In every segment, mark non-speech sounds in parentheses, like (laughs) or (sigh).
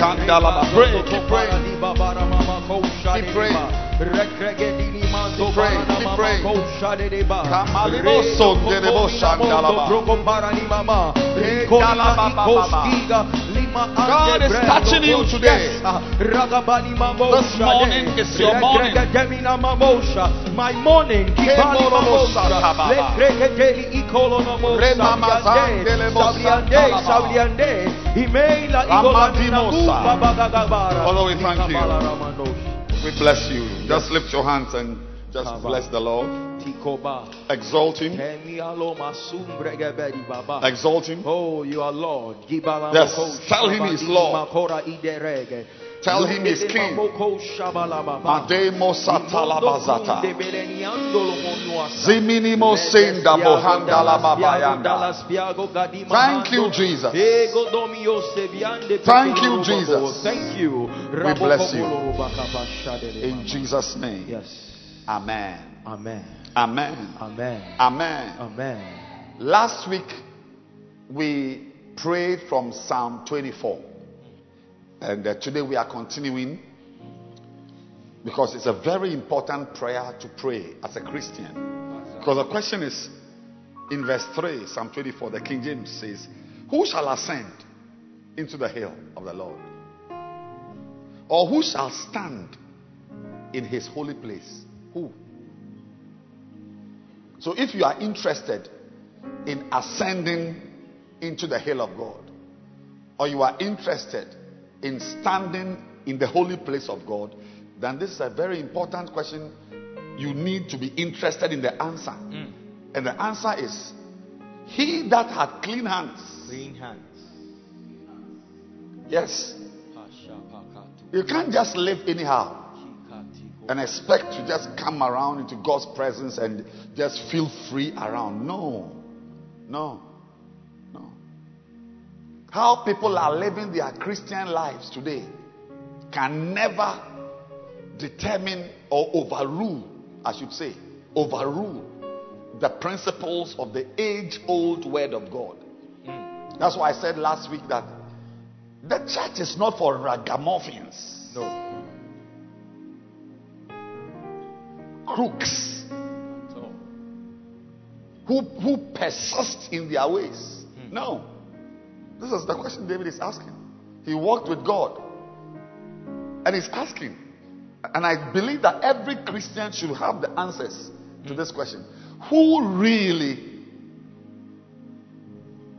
Kandalaba. Pray, keep praying. Keep praying. Keep praying, keep praying. Kamalimo sondelebo shandalaba. God is touching you. Today. This morning is your morning. My morning. Father, we thank you. We bless you. Just lift your hands and just bless the Lord. Exalt him. Exalt him. Oh, you are Lord. Yes, tell him he's Lord. Tell him he's king. Ademo satalabazata. Ziminimo senda bohanda lababayanda. Thank you, Jesus. Thank you, Jesus. Thank you. We bless you. In Jesus' name. Yes. Amen. Amen. Amen. Amen. Amen. Amen. Last week we prayed from Psalm 24. And uh, today we are continuing because it's a very important prayer to pray as a Christian. Because the question is in verse 3, Psalm 24, the King James says, Who shall ascend into the hill of the Lord? Or who shall stand in his holy place? Who? So if you are interested in ascending into the hill of God, or you are interested in standing in the holy place of God, then this is a very important question. You need to be interested in the answer. Mm. And the answer is He that had clean hands. Clean hands. Yes. You can't just live anyhow and expect to just come around into God's presence and just feel free around. No. No. No. How people are living their Christian lives today can never determine or overrule, I should say, overrule the principles of the age old Word of God. That's why I said last week that the church is not for ragamuffins. No. Crooks who, who persist in their ways. Hmm. No. This is the question David is asking. He walked with God and he's asking. And I believe that every Christian should have the answers to hmm. this question. Who really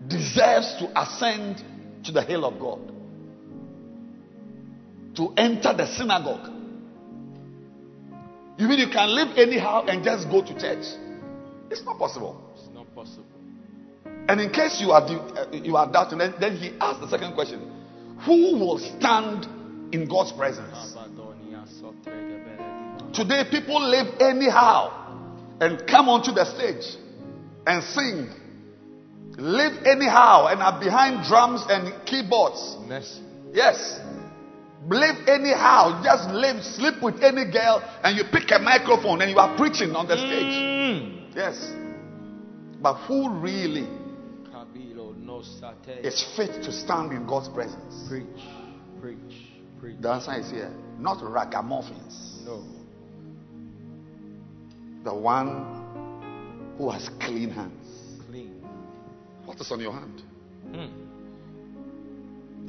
deserves to ascend to the hill of God? To enter the synagogue? You mean you can live anyhow and just go to church? It's not possible. It's not possible. And in case you are uh, you are doubting, then, then he asked the second question: Who will stand in God's presence? Today, people live anyhow and come onto the stage and sing, live anyhow and are behind drums and keyboards. Yes. Live anyhow, just live, sleep with any girl, and you pick a microphone and you are preaching on the stage. Mm. Yes. But who really is fit to stand in God's presence? Preach. Preach. Preach. The answer is here. Not ragamuffins. No. The one who has clean hands. Clean. What is on your hand? Hmm.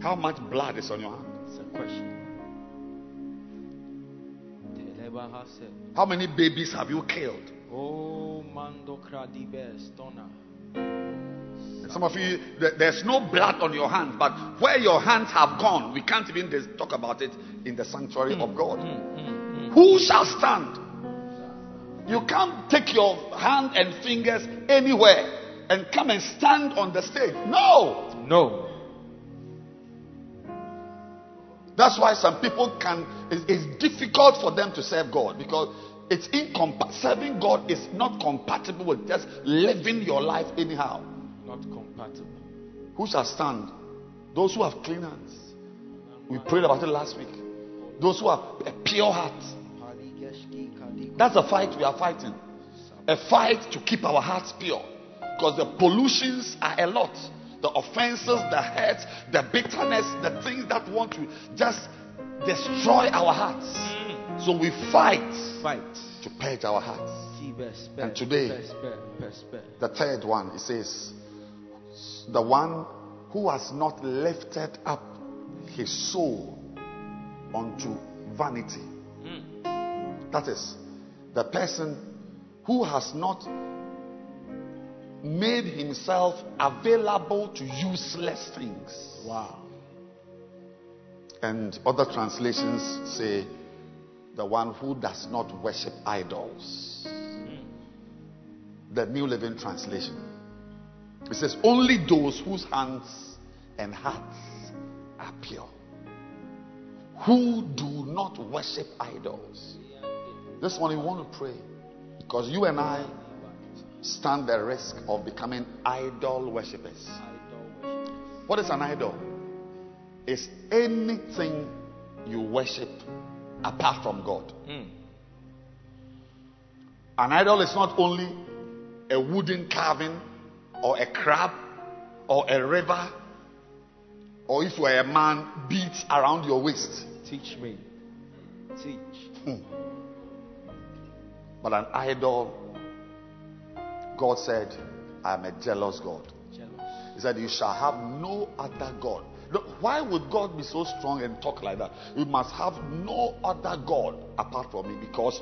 How much blood is on your hand? It's a question. How many babies have you killed? Oh, Mando Some of you, there's no blood on your hands, but where your hands have gone, we can't even talk about it in the sanctuary of God. Hmm, hmm, hmm, Who shall stand? You can't take your hand and fingers anywhere and come and stand on the stage. No. No. That's why some people can, it's, it's difficult for them to serve God because it's incompa- serving God is not compatible with just living your life anyhow. Not compatible. Who shall stand? Those who have clean hands. We prayed about it last week. Those who have a pure heart. That's the fight we are fighting. A fight to keep our hearts pure. Because the pollutions are a lot. The offenses, the hurts, the bitterness, the things that want to just destroy our hearts. So we fight Fight. to purge our hearts. And today-. The third one, it says, the one who has not lifted up his soul unto vanity. That is, the person who has not made himself available to useless things. Wow. And other translations say, the one who does not worship idols. Hmm. The New Living Translation. It says, only those whose hands and hearts are pure, who do not worship idols. This morning, we want to pray because you and I stand the risk of becoming idol worshippers. What is an idol? It's anything you worship apart from God. Mm. An idol is not only a wooden carving or a crab or a river or if you are a man, beads around your waist. Teach me. Teach. But an idol, God said, I am a jealous God. Jealous. He said, You shall have no other God. Why would God be so strong and talk like that? You must have no other God apart from me because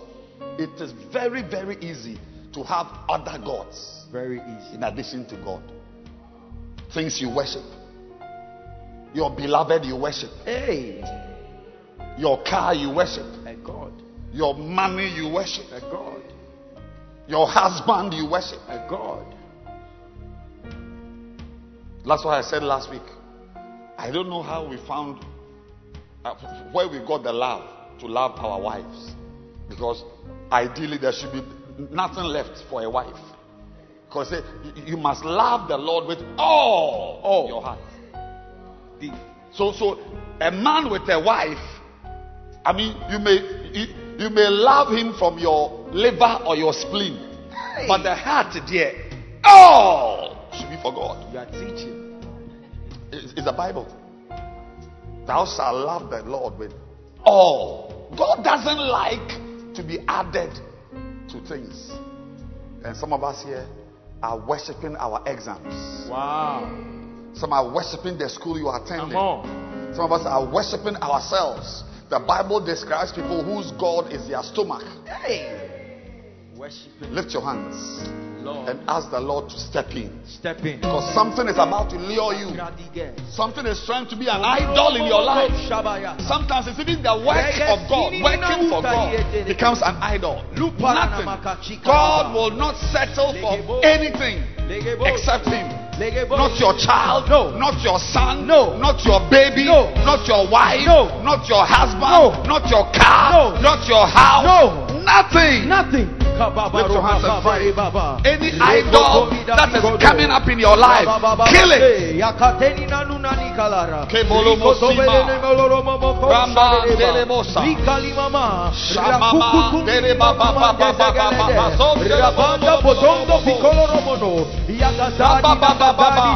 it is very, very easy to have other gods Very easy. in addition to God. Things you worship. Your beloved you worship. Hey. Your car you worship. A God. Your money you worship. A God. Your husband you worship. A God. That's what I said last week. I don't know how we found uh, where we got the love to love our wives. Because ideally there should be nothing left for a wife. Because you- must love the Lord with all, All. your heart. So, so a man with a wife, I mean, you may you, you may love him from your liver or your spleen, but the heart, dear, all should be for God. You are teaching. It's, it's the Bible. Thou shalt love the Lord with all. God doesn't like to be added to things. And some of us here are worshiping our exams. Wow. Some are worshiping the school you are attending. Some of us are worshiping ourselves. The Bible describes people whose God is their stomach. Worshiping Lift your hands Lord. and ask the Lord to step in. Step in. Because something is about to lure you. Something is trying to be an idol in your life. Sometimes it's even the work of God, working for God, becomes an idol. Nothing. God will not settle for anything except Him. Not your child, No. not your son, No. not your baby, No. not your wife, No. not your husband, No. not your car, No. not your house, No. nothing. Nothing. Lift your hands and pray. Any idol that is coming up in your life, kill it.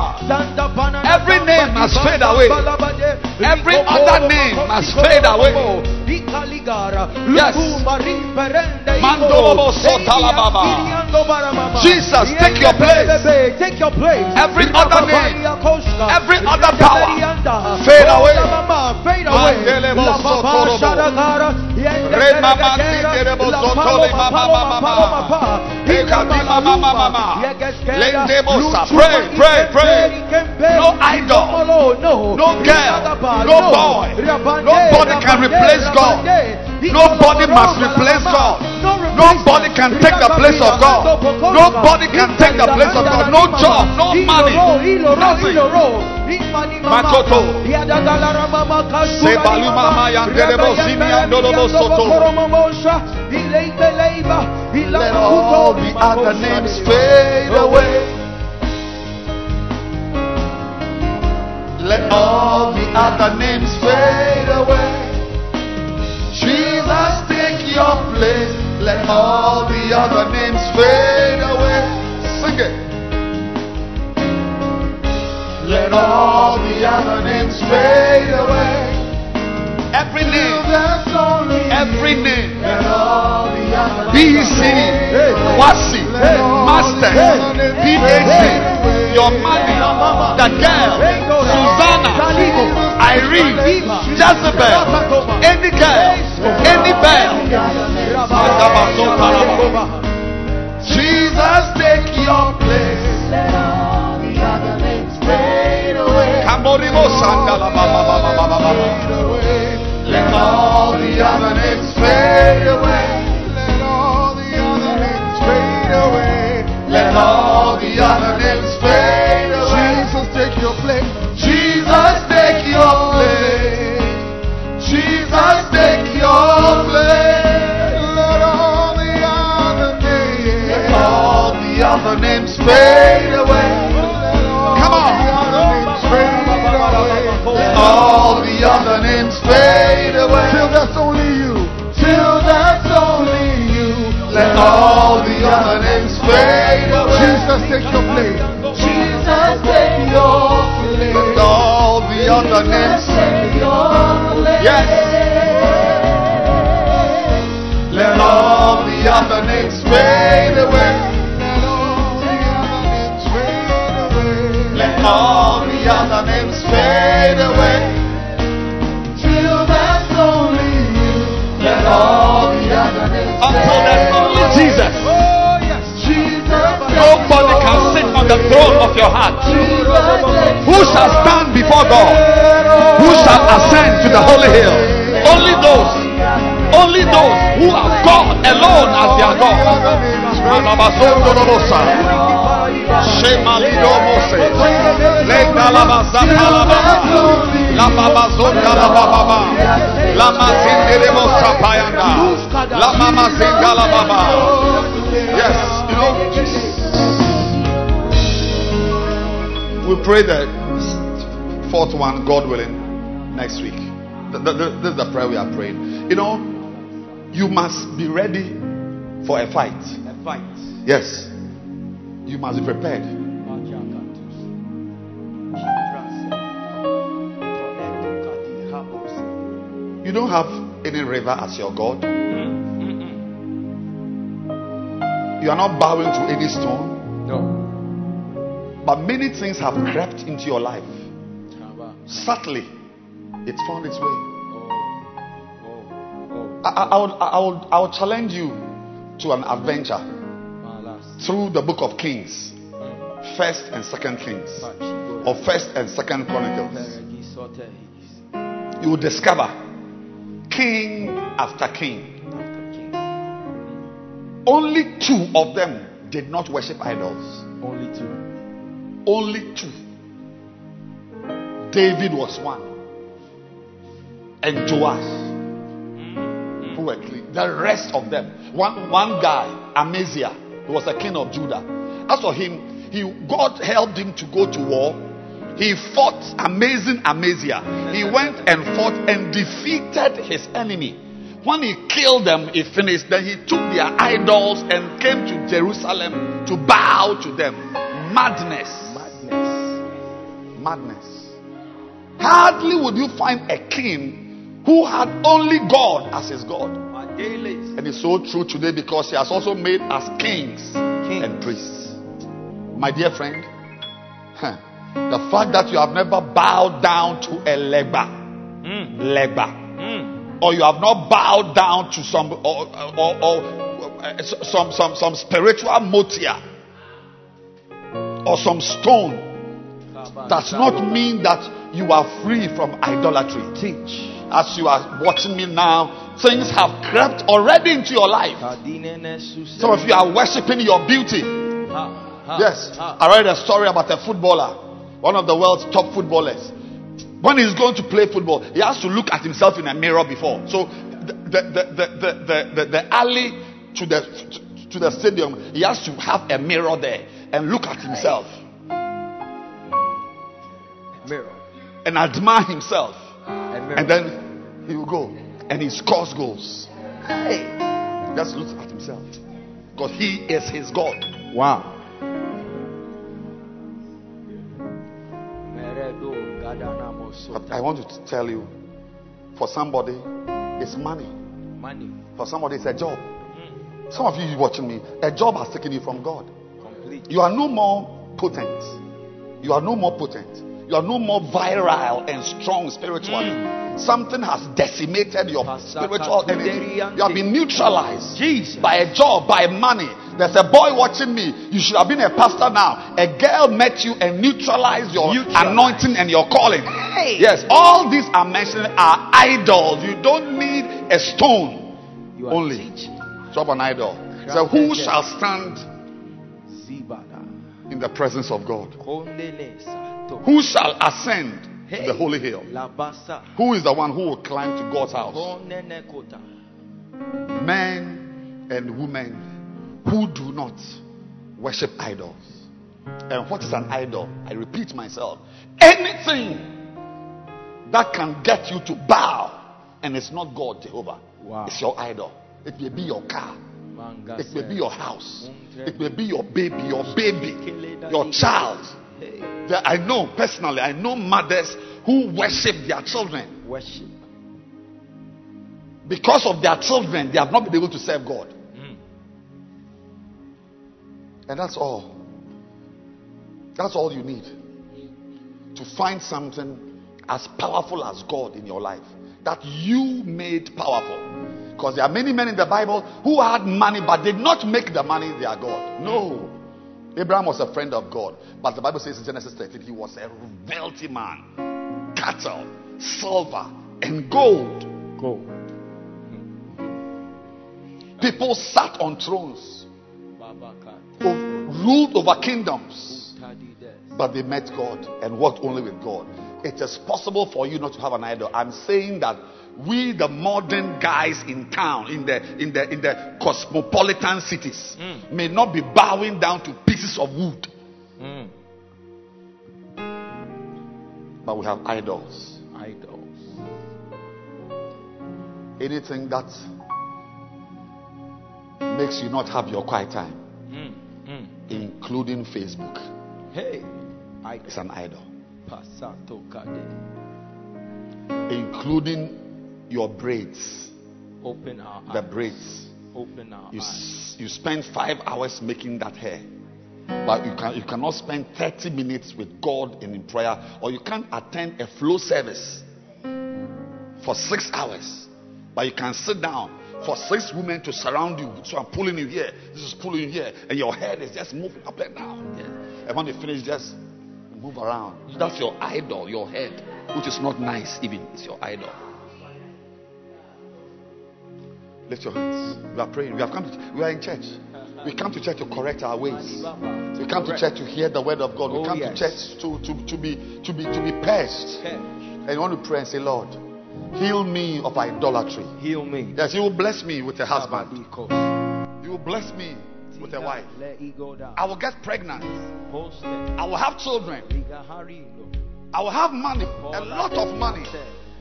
Every name must fade away. Every other name must fade away. Yes. Jesus, take your place. Take your place. Every other name, every other power, fade away. Fade away. Pray, pray, pray. No idol. No girl. No boy. Nobody can replace God. Nobody must replace God. Nobody can take the place of God. Nobody can take the place of God. No job, no money, nothing. Makoto. Sebalu mama yandelebo simi andolobo soto. Let all the other names fade away. Let all the other names fade away. Your place. Let all the other names fade away. Sing it. Let all the other names fade away. Every name, every name. BC, Wasi, Master, PhD, your money, the girl, Susanna, Irene, Jezebel, any girl, any bell. Jesus, take your place. Let all the other names fade away. Let all the other names fade away. Let all the other fade away. Come on. Let all the other names fade away. Till that's only you. Till that's only you. Let all the other names fade away. Jesus, take your place. Jesus, take your place. Let all the other names. Yes. La la. La payanda. La la. Yes, you know. We pray the fourth one, God willing, next week. Th- th- th- This is the prayer we are praying. You know, you must be ready for a fight. A fight. Yes. You must be prepared. You don't have any river as your God. You are not bowing to any stone. No. But many things have crept into your life. Subtly, it's found its way. Oh. Oh. Oh. I, I, I, would, I, would, I would challenge you to an adventure through the book of Kings, First and Second Kings, or First and Second Chronicles. You will discover king after king. Only two of them did not worship idols. Only two. Only two. David was one, and Joash, who were clean. The rest of them, one one guy, Amaziah, he was a king of Judah. As for him, he God helped him to go to war. He fought amazing Amaziah. He went and fought and defeated his enemy. When he killed them, he finished. Then he took their idols and came to Jerusalem to bow to them. Madness. Madness. Madness. Hardly would you find a king who had only God as his God. And it's so true today because he has also made us kings, and priests. My dear friend, huh, the fact that you have never bowed down to a legba, legba, or you have not bowed down to some or, or, or uh, some some some spiritual motia or some stone does not mean that you are free from idolatry. Teach. As you are watching me now, things have crept already into your life. Some of you are worshiping your beauty. Yes, I read a story about a footballer, one of the world's top footballers. When he's going to play football, he has to look at himself in a mirror before. So the the the the, the, the, the alley to the to the stadium, he has to have a mirror there and look at himself Mirror. And admire himself. And. And then he will go and he scores goals. Hey. Just looks at himself. Because he is his God. Wow. But. I want to tell you, for somebody, it's money. Money. For somebody, it's a job. Hmm. Some of you watching me, a job has taken you from God. Complete. You are no more potent. You are no more potent. You are no more virile and strong spiritually. Hmm. Something has decimated your spiritual energy. You have been neutralized Jesus. by a job, by money. There's a boy watching me. You should have been a pastor now. A girl met you and neutralized your Neutralized. anointing and your calling. Hey. Yes, all these I'm mentioning are idols. You don't need a stone You are only. Drop an idol. So who shall stand in the presence of God? Who shall ascend to Hey. the holy hill? Who is the one who will climb to God's house? Men and women who do not worship idols. And what is an idol? I repeat myself. Anything that can get you to bow and it's not God, Jehovah. Wow. It's your idol. It may be your car. Manga It may be your house. It may be your baby, your baby, your child. I know personally, I know mothers who worship their children. Worship. Because of their children, they have not been able to serve God. Mm. And that's all. That's all you need to find something as powerful as God in your life that you made powerful. Because there are many men in the Bible who had money but did not make the money their God. No. Abraham was a friend of God, but the Bible says in Genesis 13 he was a wealthy man. Cattle, silver, and gold. Go. People sat on thrones, ruled over kingdoms. But they met God and worked only with God. It is possible for you not to have an idol. I'm saying that we, the modern guys in town, in the in the in the cosmopolitan cities, Mm. may not be bowing down to pieces of wood, Mm. but we have idols. Idols. Anything that makes you not have your quiet time, Mm. Including Facebook, Hey. Idol. an idol. Including your braids, Open our the eyes. braids. Open our You, eyes. you spend five hours making that hair, but you can you cannot spend 30 minutes with God in, in prayer, or you can't attend a flow service for six hours, but you can sit down for six women to surround you. So I'm pulling you here, this is pulling you here, and your head is just moving up and down. And when you finish, just move around. That's your idol, your head, which is not nice, even. It's your idol. Lift your hands. We are praying. We have come. To, we are in church. We come to church to correct our ways. We come to church to hear the word of God. We Oh, come to church to, to, to be to be to be purged. And you want to pray and say, Lord, heal me of idolatry. Heal me. Yes, you will bless me with a husband. You will bless me with a wife. Let it go down. I will get pregnant. I will have children. I will have money, a lot of money.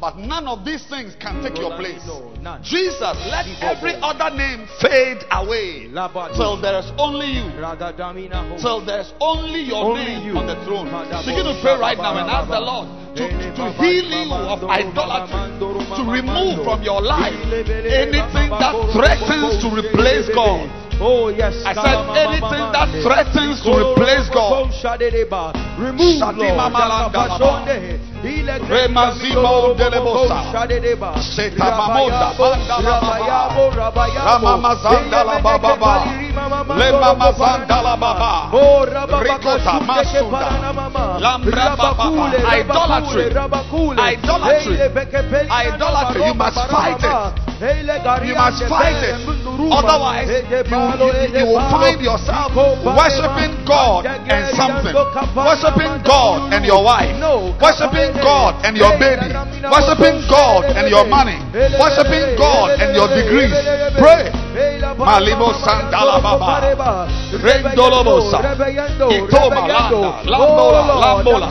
But none of these things can take your place. Jesus, let every other name fade away till there is only you. Till there's only your Only name you. on the throne. Begin to pray right now and ask the Lord to, to heal you of idolatry, to remove from your life anything that threatens to replace God. Oh yes. I said anything that threatens to replace God. Remove Shadima Lord. Malanda Baba. Yakabashonde. Remazimo delebosa. Setamamonda, banda la baba. Ramamazanda la baba. Lemamazanda la baba. Rikota masunda. Lambra baba. Idolatry. Idolatry. Idolatry. You must fight it. You must fight it. Otherwise, you, you, you will find yourself worshiping God and something. Worshiping God and your wife. Worshiping God and your baby. Worshiping God and your money. Worshiping God and your degrees. Pray. Malibo Sandala Baba. Rendolobosa. Itoma Landa. Lambola. Lambola.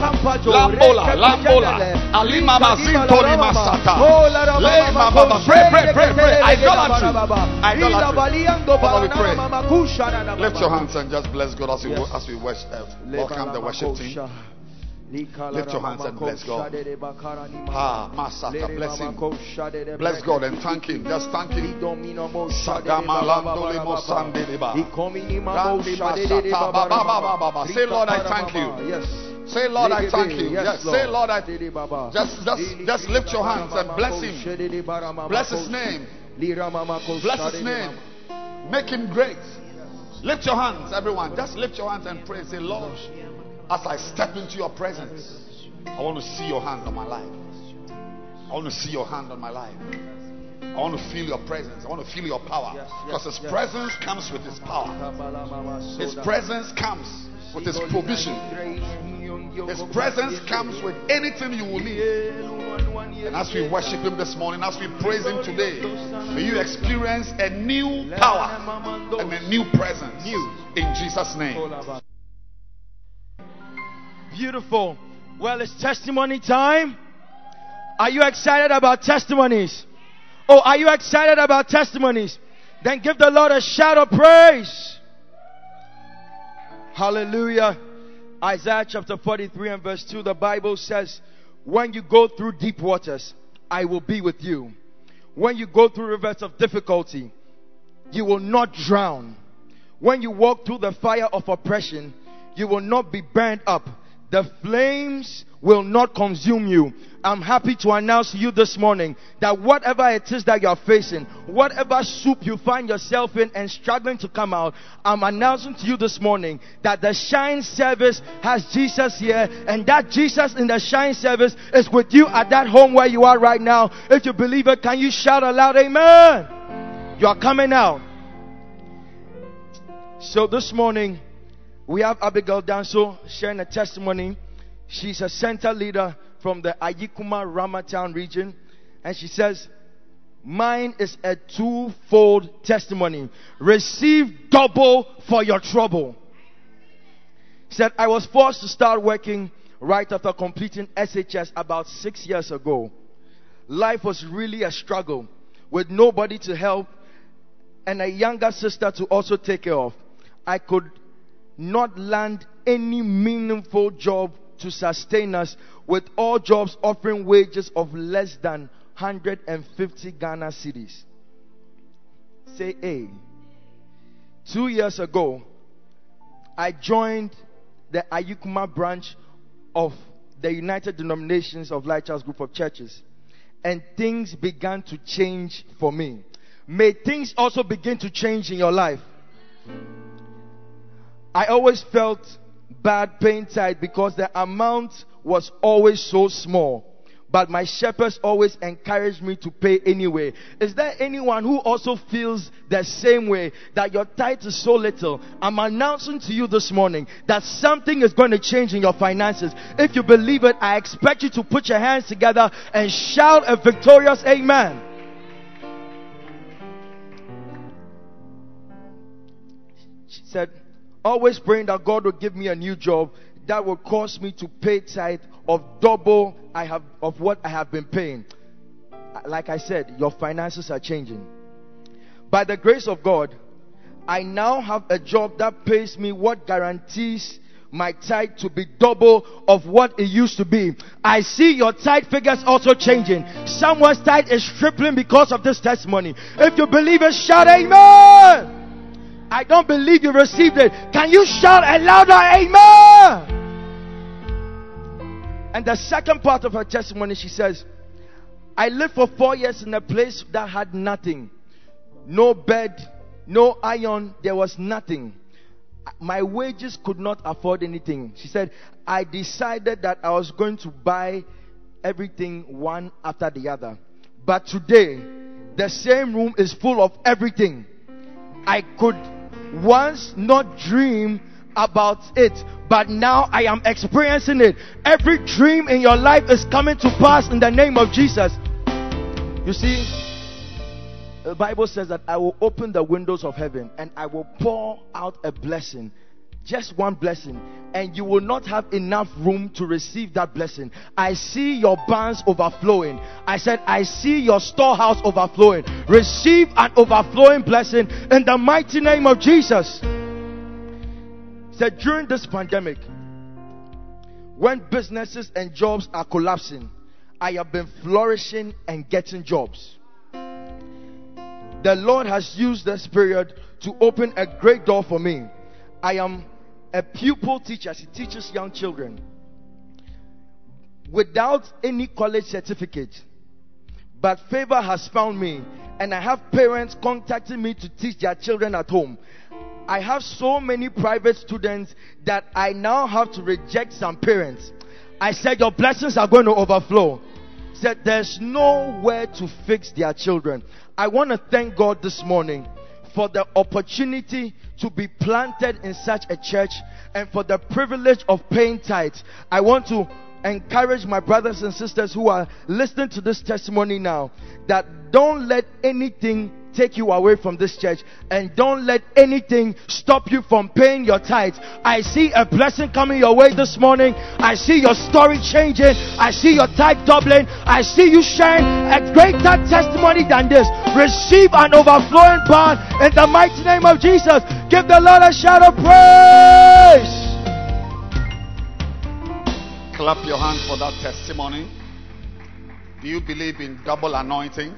Lambola. Lambola. Alima Mazintori Masata. Lema Baba. Pray, pray, pray, pray. Idolatry. Idolatry. Father, we pray. Lift your hands and just bless God as we, as we worship, welcome the worship team. Lift your hands and bless God. Ah, Masata, bless Him. Bless God and thank Him. Just thank Him. Say, Lord, I thank you. Yes. Say, Lord, I thank you. Yes, Lord. say, Lord, I just, just, just lift your hands and bless Him. Bless His name. Bless His name. Make Him great. Lift your hands, everyone. Just lift your hands and pray. Say, Lord, as I step into your presence, I want to see your hand on my life. I want to see your hand on my life. I want to feel your presence. I want to feel your power. Because His presence comes with His power. His presence comes with His provision. His presence comes with anything you will need. And as we worship Him this morning, as we praise Him today, may you experience a new power and a new presence. In Jesus' name. Beautiful. Well, it's testimony time. Are you excited about testimonies? Oh, are you excited about testimonies? Then give the Lord a shout of praise. Hallelujah. Isaiah chapter 43 and verse 2, the Bible says, When you go through deep waters, I will be with you. When you go through rivers of difficulty, you will not drown. When you walk through the fire of oppression, you will not be burned up. The flames will not consume you. I'm happy to announce to you this morning that whatever it is that you're facing, whatever soup you find yourself in and struggling to come out, I'm announcing to you this morning that the shine service has Jesus here and that Jesus in the shine service is with you at that home where you are right now. If you believe it, can you shout aloud, Amen? You are coming out. So this morning, we have Abigail Danso sharing a testimony. She's a center leader from the Ayikuma Ramatown region. And she says, Mine is a twofold testimony. Receive double for your trouble. Said, I was forced to start working right after completing SHS about six years ago. Life was really a struggle with nobody to help and a younger sister to also take care of. I could not land any meaningful job to sustain us with all jobs offering wages of less than 150 Ghana cedis. Say A. Two years ago, I joined the Ayikuma branch of the United Denominations of Lighthouse Group of Churches, and things began to change for me. May things also begin to change in your life. I always felt bad paying tithe because the amount was always so small. But my shepherds always encouraged me to pay anyway. Is there anyone who also feels the same way that your tithe is so little? I'm announcing to you this morning that something is going to change in your finances. If you believe it, I expect you to put your hands together and shout a victorious amen. She said, always praying that God will give me a new job that will cause me to pay tithe of double I have of what I have been paying. Like I said, your finances are changing. By the grace of God, I now have a job that pays me what guarantees my tithe to be double of what it used to be. I see your tithe figures also changing. Someone's tithe is tripling because of this testimony. If you believe it, shout amen. I don't believe you received it. Can you shout a louder amen? And the second part of her testimony, she says, I lived for four years in a place that had nothing no bed, no iron, there was nothing. My wages could not afford anything. She said, I decided that I was going to buy everything one after the other. But today, the same room is full of everything. I could once not dream about it, but now I am experiencing it. Every dream in your life is coming to pass in the name of Jesus. You see, the Bible says that I will open the windows of heaven and I will pour out a blessing. Just one blessing, and you will not have enough room to receive that blessing. I see your barns overflowing. I said, I see your storehouse overflowing. Receive an overflowing blessing in the mighty name of Jesus. Said during this pandemic, when businesses and jobs are collapsing, I have been flourishing and getting jobs. The Lord has used this period to open a great door for me. I am a pupil teacher. She teaches young children without any college certificate. But favor has found me, and I have parents contacting me to teach their children at home. I have so many private students that I now have to reject some parents. I said, Your blessings are going to overflow. Said, There's nowhere to fix their children. I want to thank God this morning for the opportunity to be planted in such a church and for the privilege of paying tithes. I want to encourage my brothers and sisters who are listening to this testimony now that don't let anything take you away from this church and don't let anything stop you from paying your tithes. I see a blessing coming your way this morning. I see your story changing. I see your tithe doubling. I see you sharing a greater testimony than this. Receive an overflowing part in the mighty name of Jesus. Give the Lord a shout of praise. Clap your hands for that testimony. Do you believe in double anointing?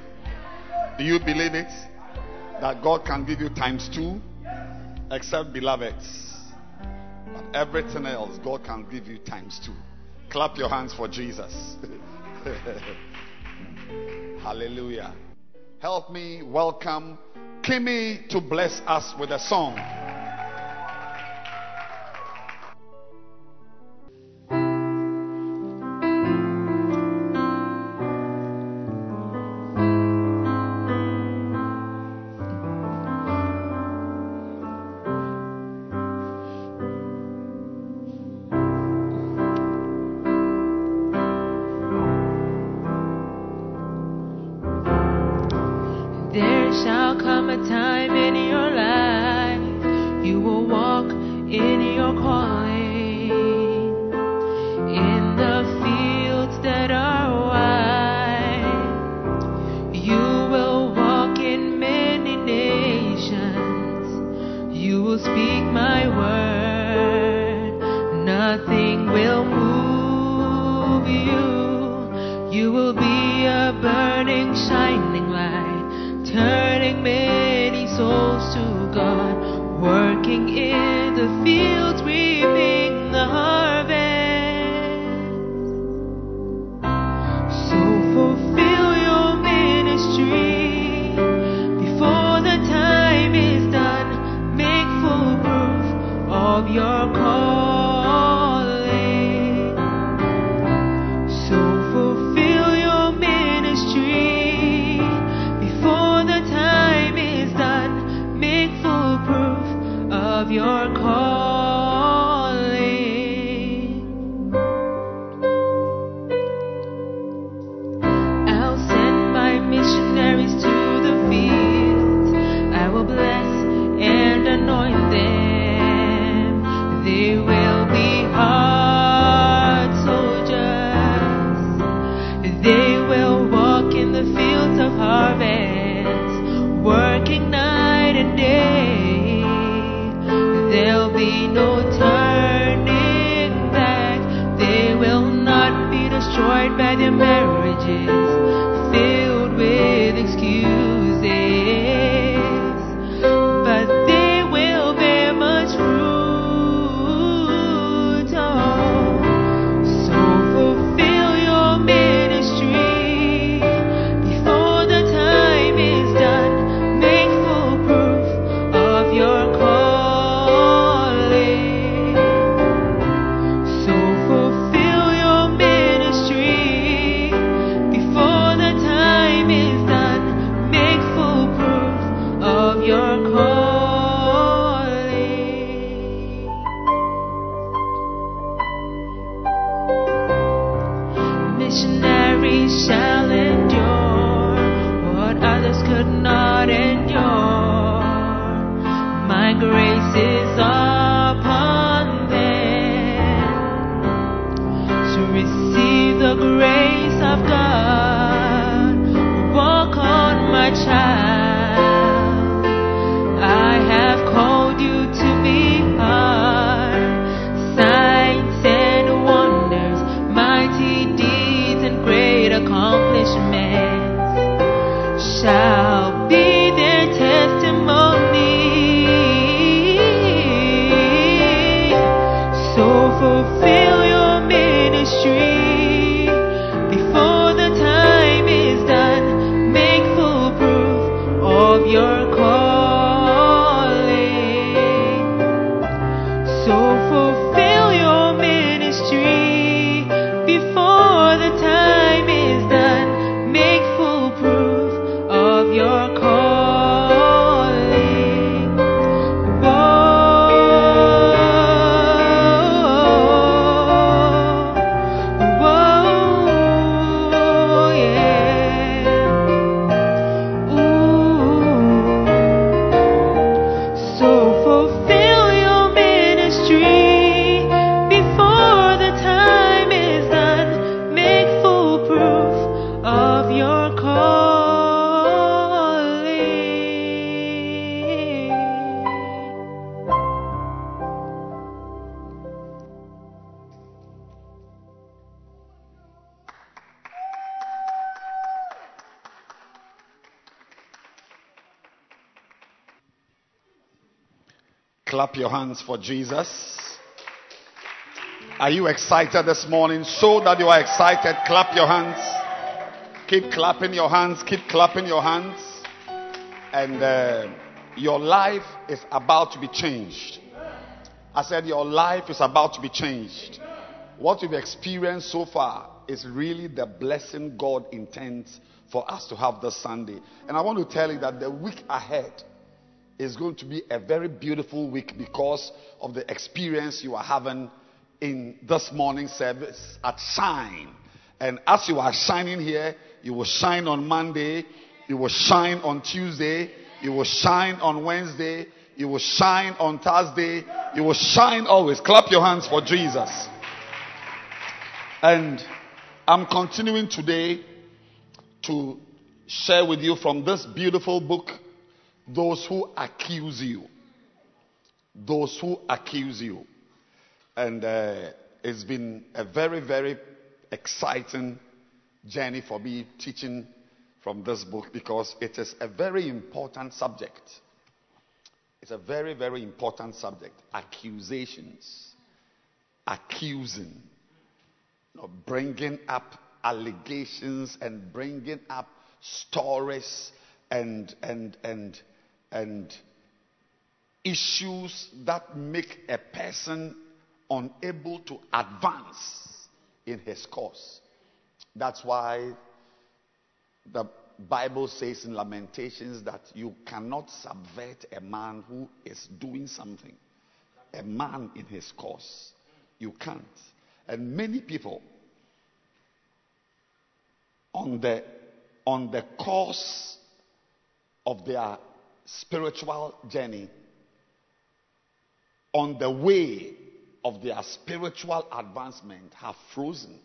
Do you believe it? That God can give you times two? Except beloveds. But everything else, God can give you times two. Clap your hands for Jesus. (laughs) Hallelujah. Help me welcome Kimmy to bless us with a song. Hands for Jesus. Are you excited this morning? Show that you are excited. Clap your hands. Keep clapping your hands. Keep clapping your hands. And uh, your life is about to be changed. I said, Your life is about to be changed. What you've experienced so far is really the blessing God intends for us to have this Sunday. And I want to tell you that the week ahead is going to be a very beautiful week because of the experience you are having in this morning service at Shine. And as you are shining here, you will shine on Monday, you will shine on Tuesday, you will shine on Wednesday, you will shine on Thursday, you will shine always. Clap your hands for Jesus. And I'm continuing today to share with you from this beautiful book, Those Who Accuse You. Those Who Accuse You. And uh, it's been a very, very exciting journey for me teaching from this book because it is a very important subject. It's a very, very important subject. Accusations. Accusing. You know, bringing up allegations and bringing up stories and, and, and, and issues that make a person unable to advance in his cause. That's why the Bible says in Lamentations that you cannot subvert a man who is doing something, a man in his cause. You can't. And many people on the on the course of their spiritual journey, on the way of their spiritual advancement, have frozen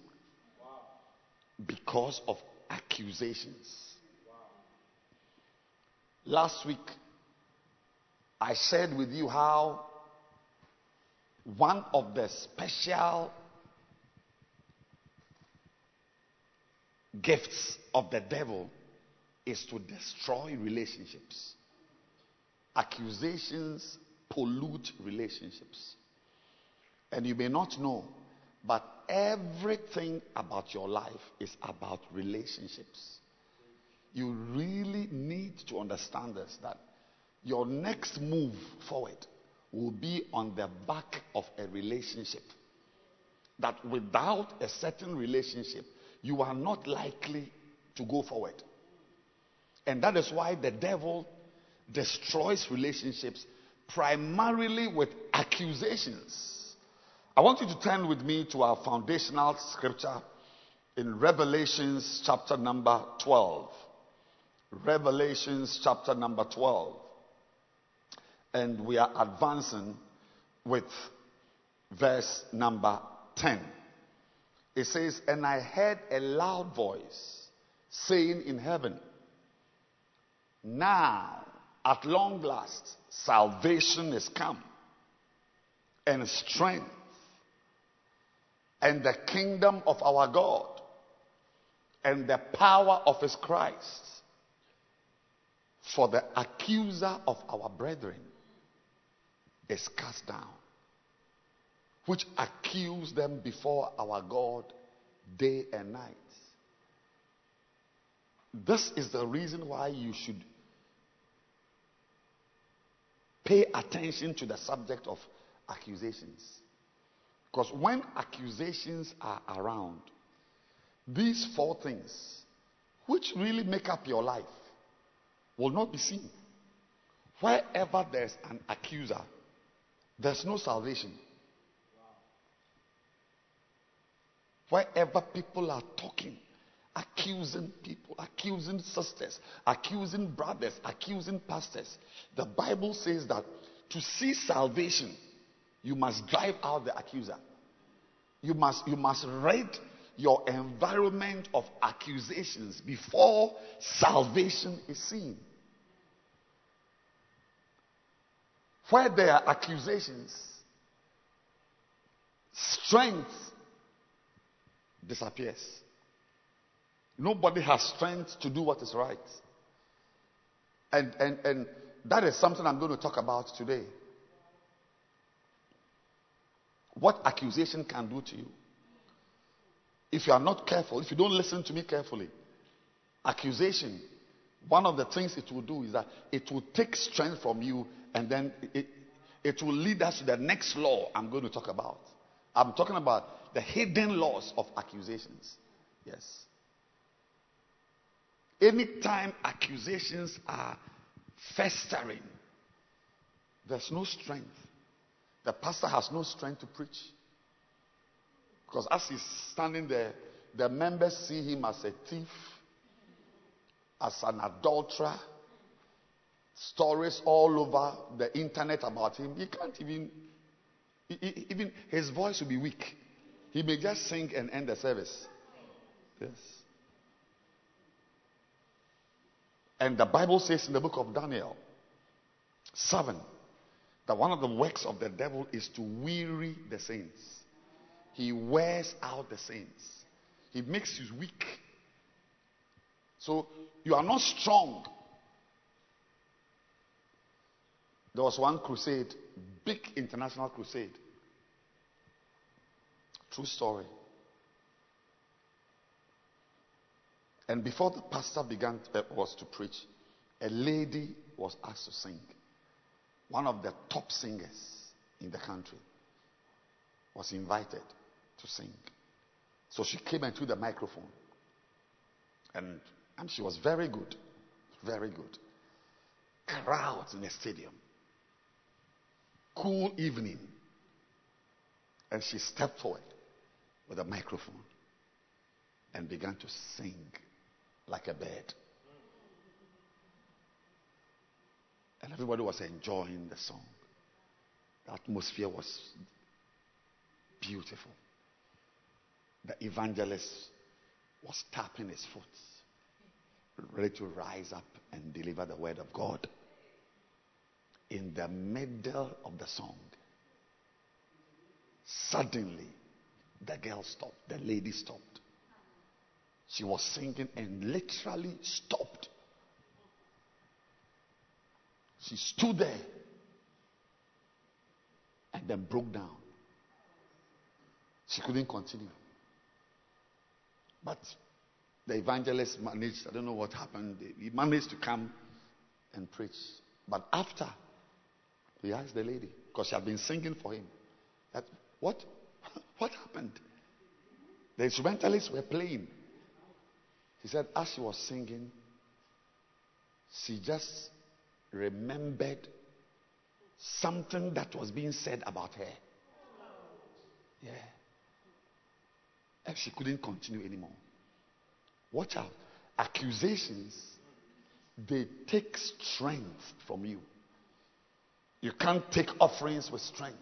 because of accusations. Last week, I shared with you how one of the special gifts of the devil is to destroy relationships. Accusations pollute relationships. And you may not know, but everything about your life is about relationships. You really need to understand this that your next move forward will be on the back of a relationship. That without a certain relationship, you are not likely to go forward. And that is why the devil destroys relationships primarily with accusations. I want you to turn with me to our foundational scripture in Revelations chapter number 12. Revelations chapter number 12. And we are advancing with verse number 10. It says, And I heard a loud voice saying in heaven, Now, at long last, salvation is come, and strength, and the kingdom of our God, and the power of his Christ. For the accuser of our brethren is cast down which accuse them before our God day and night. This is the reason why you should pay attention to the subject of accusations. Because when accusations are around, these four things, which really make up your life, will not be seen. Wherever there's an accuser, there's no salvation. Wherever people are talking, accusing people, accusing sisters, accusing brothers, accusing pastors, the Bible says that to see salvation, you must drive out the accuser. You must, you must rid your environment of accusations before salvation is seen. Where there are accusations, strength disappears. Nobody has strength to do what is right. And, and, and that is something I'm going to talk about today. What accusation can do to you. If you are not careful, if you don't listen to me carefully, accusation, one of the things it will do is that it will take strength from you and then it, it will lead us to the next law I'm going to talk about. I'm talking about the hidden laws of accusations. Yes. Anytime accusations are festering, there's no strength. The pastor has no strength to preach. Because as he's standing there, the members see him as a thief, as an adulterer, stories all over the internet about him. He can't even even his voice will be weak. He may just sing and end the service. Yes. And the Bible says in the book of Daniel 7 that one of the works of the devil is to weary the saints. He wears out the saints, he makes you weak. So you are not strong. There was one crusade big international crusade. True story. And before the pastor began to, uh, was to preach, a lady was asked to sing. One of the top singers in the country was invited to sing. So she came into the microphone. And, and she was very good. Very good. Crowds in the stadium cool evening. And she stepped forward with a microphone and began to sing like a bird. And everybody was enjoying the song. The atmosphere was beautiful. The evangelist was tapping his foot, ready to rise up and deliver the word of God in the middle of the song, suddenly the girl stopped, the lady stopped. She was singing and literally stopped. She stood there and then broke down. She couldn't continue. But the evangelist managed, I don't know what happened, he managed to come and preach. But after he asked the lady, because she had been singing for him, that what, (laughs) what happened? The instrumentalists were playing. He said, as she was singing, she just remembered something that was being said about her. Yeah. And she couldn't continue anymore. Watch out. Accusations, they take strength from you. You can't take offerings with strength.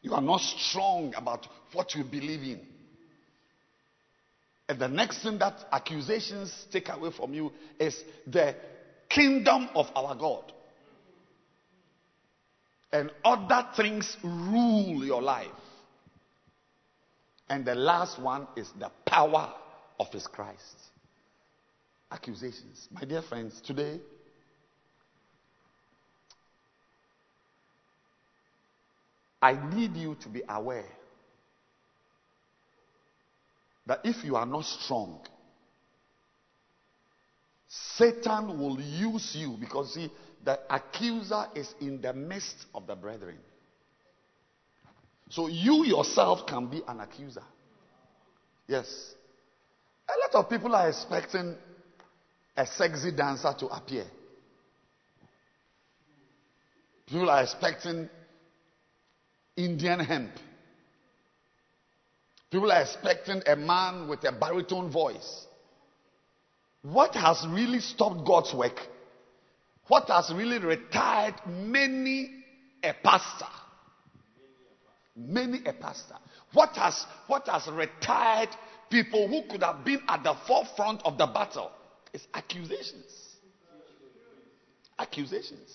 You are not strong about what you believe in. And the next thing that accusations take away from you is the kingdom of our God. And other things rule your life. And the last one is the power of His Christ. Accusations. My dear friends, today, I need you to be aware that if you are not strong, Satan will use you because see, the accuser is in the midst of the brethren. So you yourself can be an accuser. Yes. A lot of people are expecting a sexy dancer to appear. People are expecting Indian hemp. People are expecting a man with a baritone voice. What has really stopped God's work? What has really retired many a pastor? Many a pastor. What has, what has retired people who could have been at the forefront of the battle? It's accusations. Accusations.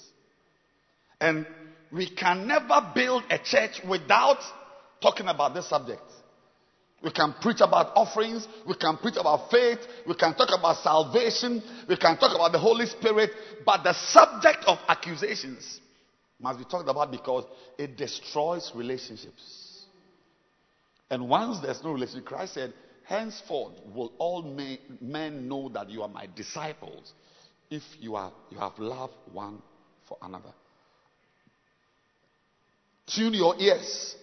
And we can never build a church without talking about this subject. We can preach about offerings. We can preach about faith. We can talk about salvation. We can talk about the Holy Spirit. But the subject of accusations must be talked about because it destroys relationships. And once there's no relationship, Christ said, Henceforth will all men know that you are my disciples if you, are, you have love one for another. Tune your ears.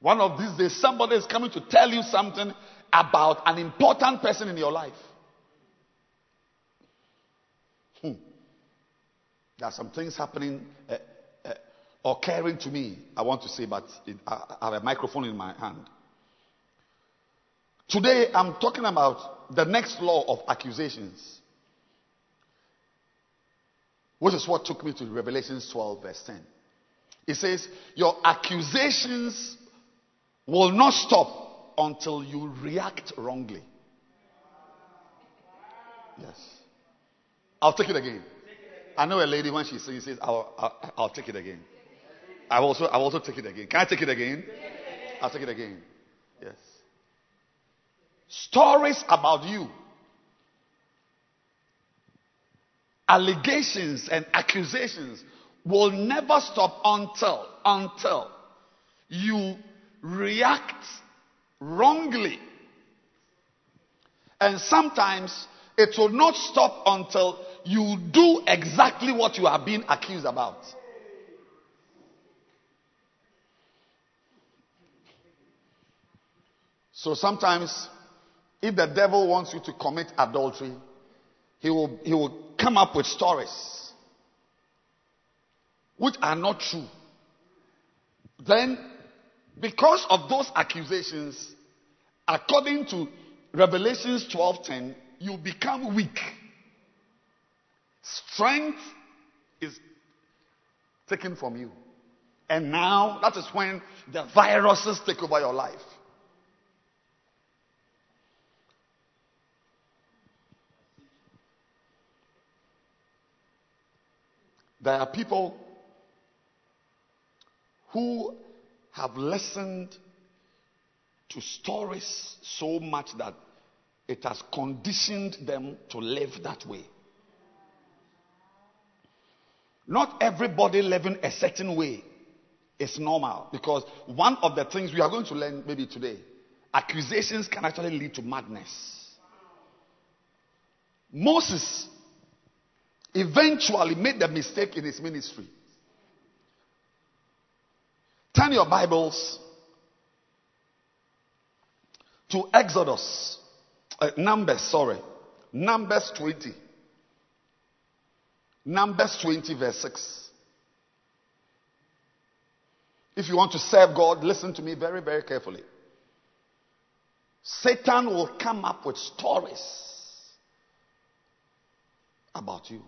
One of these days, somebody is coming to tell you something about an important person in your life. Hmm. There are some things happening, uh, uh, occurring to me, I want to say, but it, I, I have a microphone in my hand. Today, I'm talking about the next law of accusations, which is what took me to Revelation 12, verse 10. It says, Your accusations will not stop until you react wrongly. Yes. I'll take it again. I know a lady when she says, says I'll, I'll, I'll, take it again. I will also, I also take it again. Can I take it again? I'll take it again. Yes. Stories about you, allegations and accusations will never stop until, until you react wrongly. And sometimes it will not stop until you do exactly what you are being accused about. So sometimes, if the devil wants you to commit adultery, he will, he will come up with stories which are not true, then because of those accusations, according to Revelations 12:10, you become weak. Strength is taken from you. And now that is when the viruses take over your life. There are people who have listened to stories so much that it has conditioned them to live that way. Not everybody living a certain way is normal because one of the things we are going to learn maybe today accusations can actually lead to madness. Moses eventually made the mistake in his ministry Turn your Bibles to Exodus, uh, Numbers, sorry, Numbers 20. Numbers 20, verse 6. If you want to serve God, listen to me very, very carefully. Satan will come up with stories about you.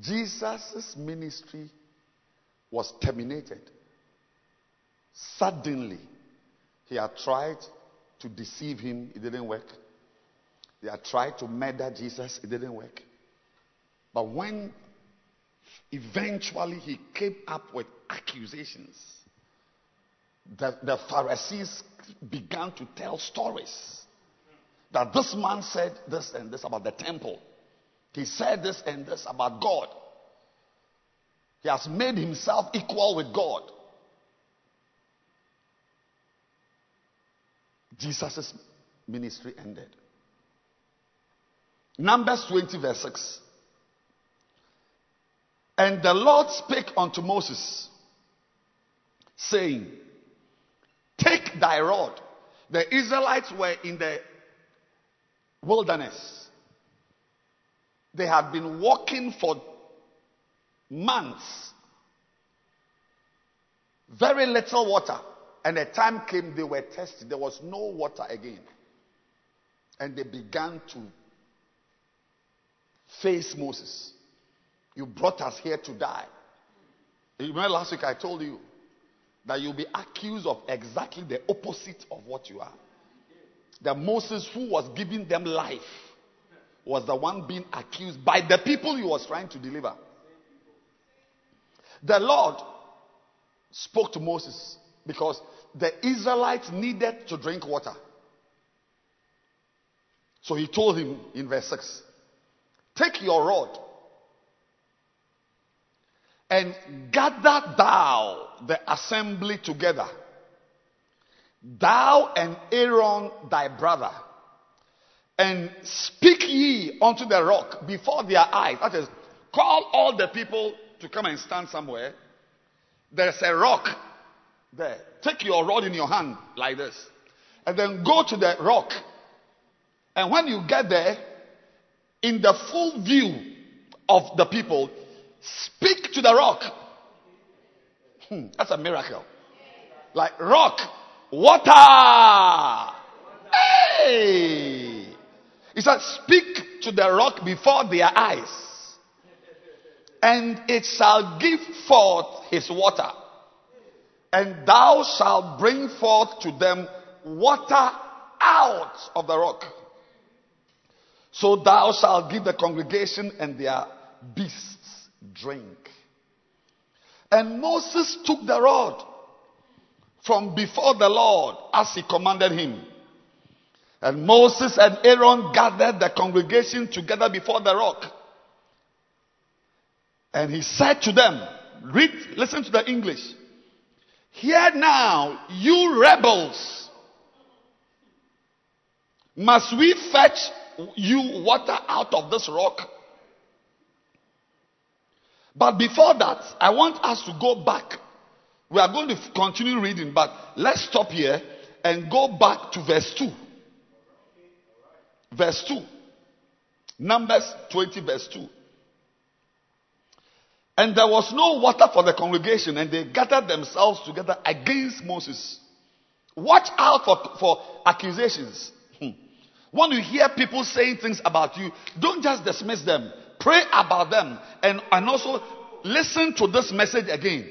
Jesus' ministry was terminated. Suddenly, he had tried to deceive him, it didn't work. They had tried to murder Jesus, it didn't work. But when eventually he came up with accusations, the, the Pharisees began to tell stories that this man said this and this about the temple. He said this and this about God. He has made himself equal with God. Jesus' ministry ended. Numbers 20, verse 6. And the Lord spake unto Moses, saying, Take thy rod. The Israelites were in the wilderness. They had been walking for months. Very little water. And a time came they were tested. There was no water again. And they began to face Moses. You brought us here to die. You remember last week I told you that you'll be accused of exactly the opposite of what you are. That Moses, who was giving them life, was the one being accused by the people he was trying to deliver. The Lord spoke to Moses because the Israelites needed to drink water. So he told him in verse 6 Take your rod and gather thou the assembly together, thou and Aaron thy brother and speak ye unto the rock before their eyes. That is, call all the people to come and stand somewhere. There's a rock there. Take your rod in your hand like this. And then go to the rock. And when you get there, in the full view of the people, speak to the rock. Hmm, that's a miracle. Like rock, water. Hey! He said, Speak to the rock before their eyes, and it shall give forth his water, and thou shalt bring forth to them water out of the rock. So thou shalt give the congregation and their beasts drink. And Moses took the rod from before the Lord as he commanded him. And Moses and Aaron gathered the congregation together before the rock. And he said to them, read, listen to the English. Hear now, you rebels. Must we fetch you water out of this rock? But before that, I want us to go back. We are going to continue reading, but let's stop here and go back to verse 2. Verse 2. Numbers 20, verse 2. And there was no water for the congregation, and they gathered themselves together against Moses. Watch out for, for accusations. Hmm. When you hear people saying things about you, don't just dismiss them. Pray about them. And, and also listen to this message again.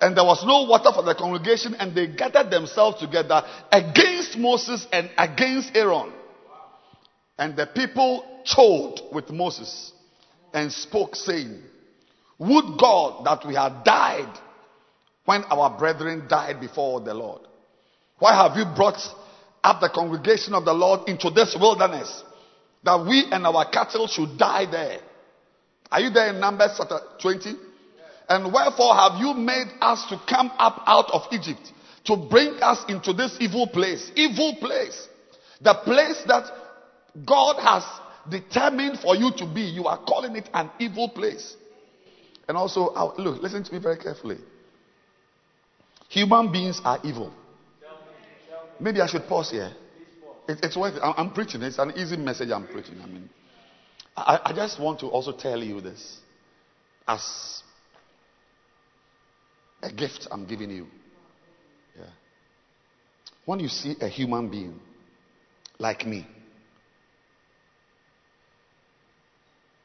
And there was no water for the congregation, and they gathered themselves together against Moses and against Aaron. And the people told with Moses and spoke, saying, Would God that we had died when our brethren died before the Lord. Why have you brought up the congregation of the Lord into this wilderness that we and our cattle should die there? Are you there in Numbers 20? And wherefore have you made us to come up out of Egypt to bring us into this evil place? Evil place. The place that God has determined for you to be, you are calling it an evil place. And also, look, listen to me very carefully. Human beings are evil. Maybe I should pause here. it, it's worth it. I'm, preaching. It's an easy message I'm preaching. I mean, I, I just want to also tell you this as a gift I'm giving you. Yeah. When you see a human being like me,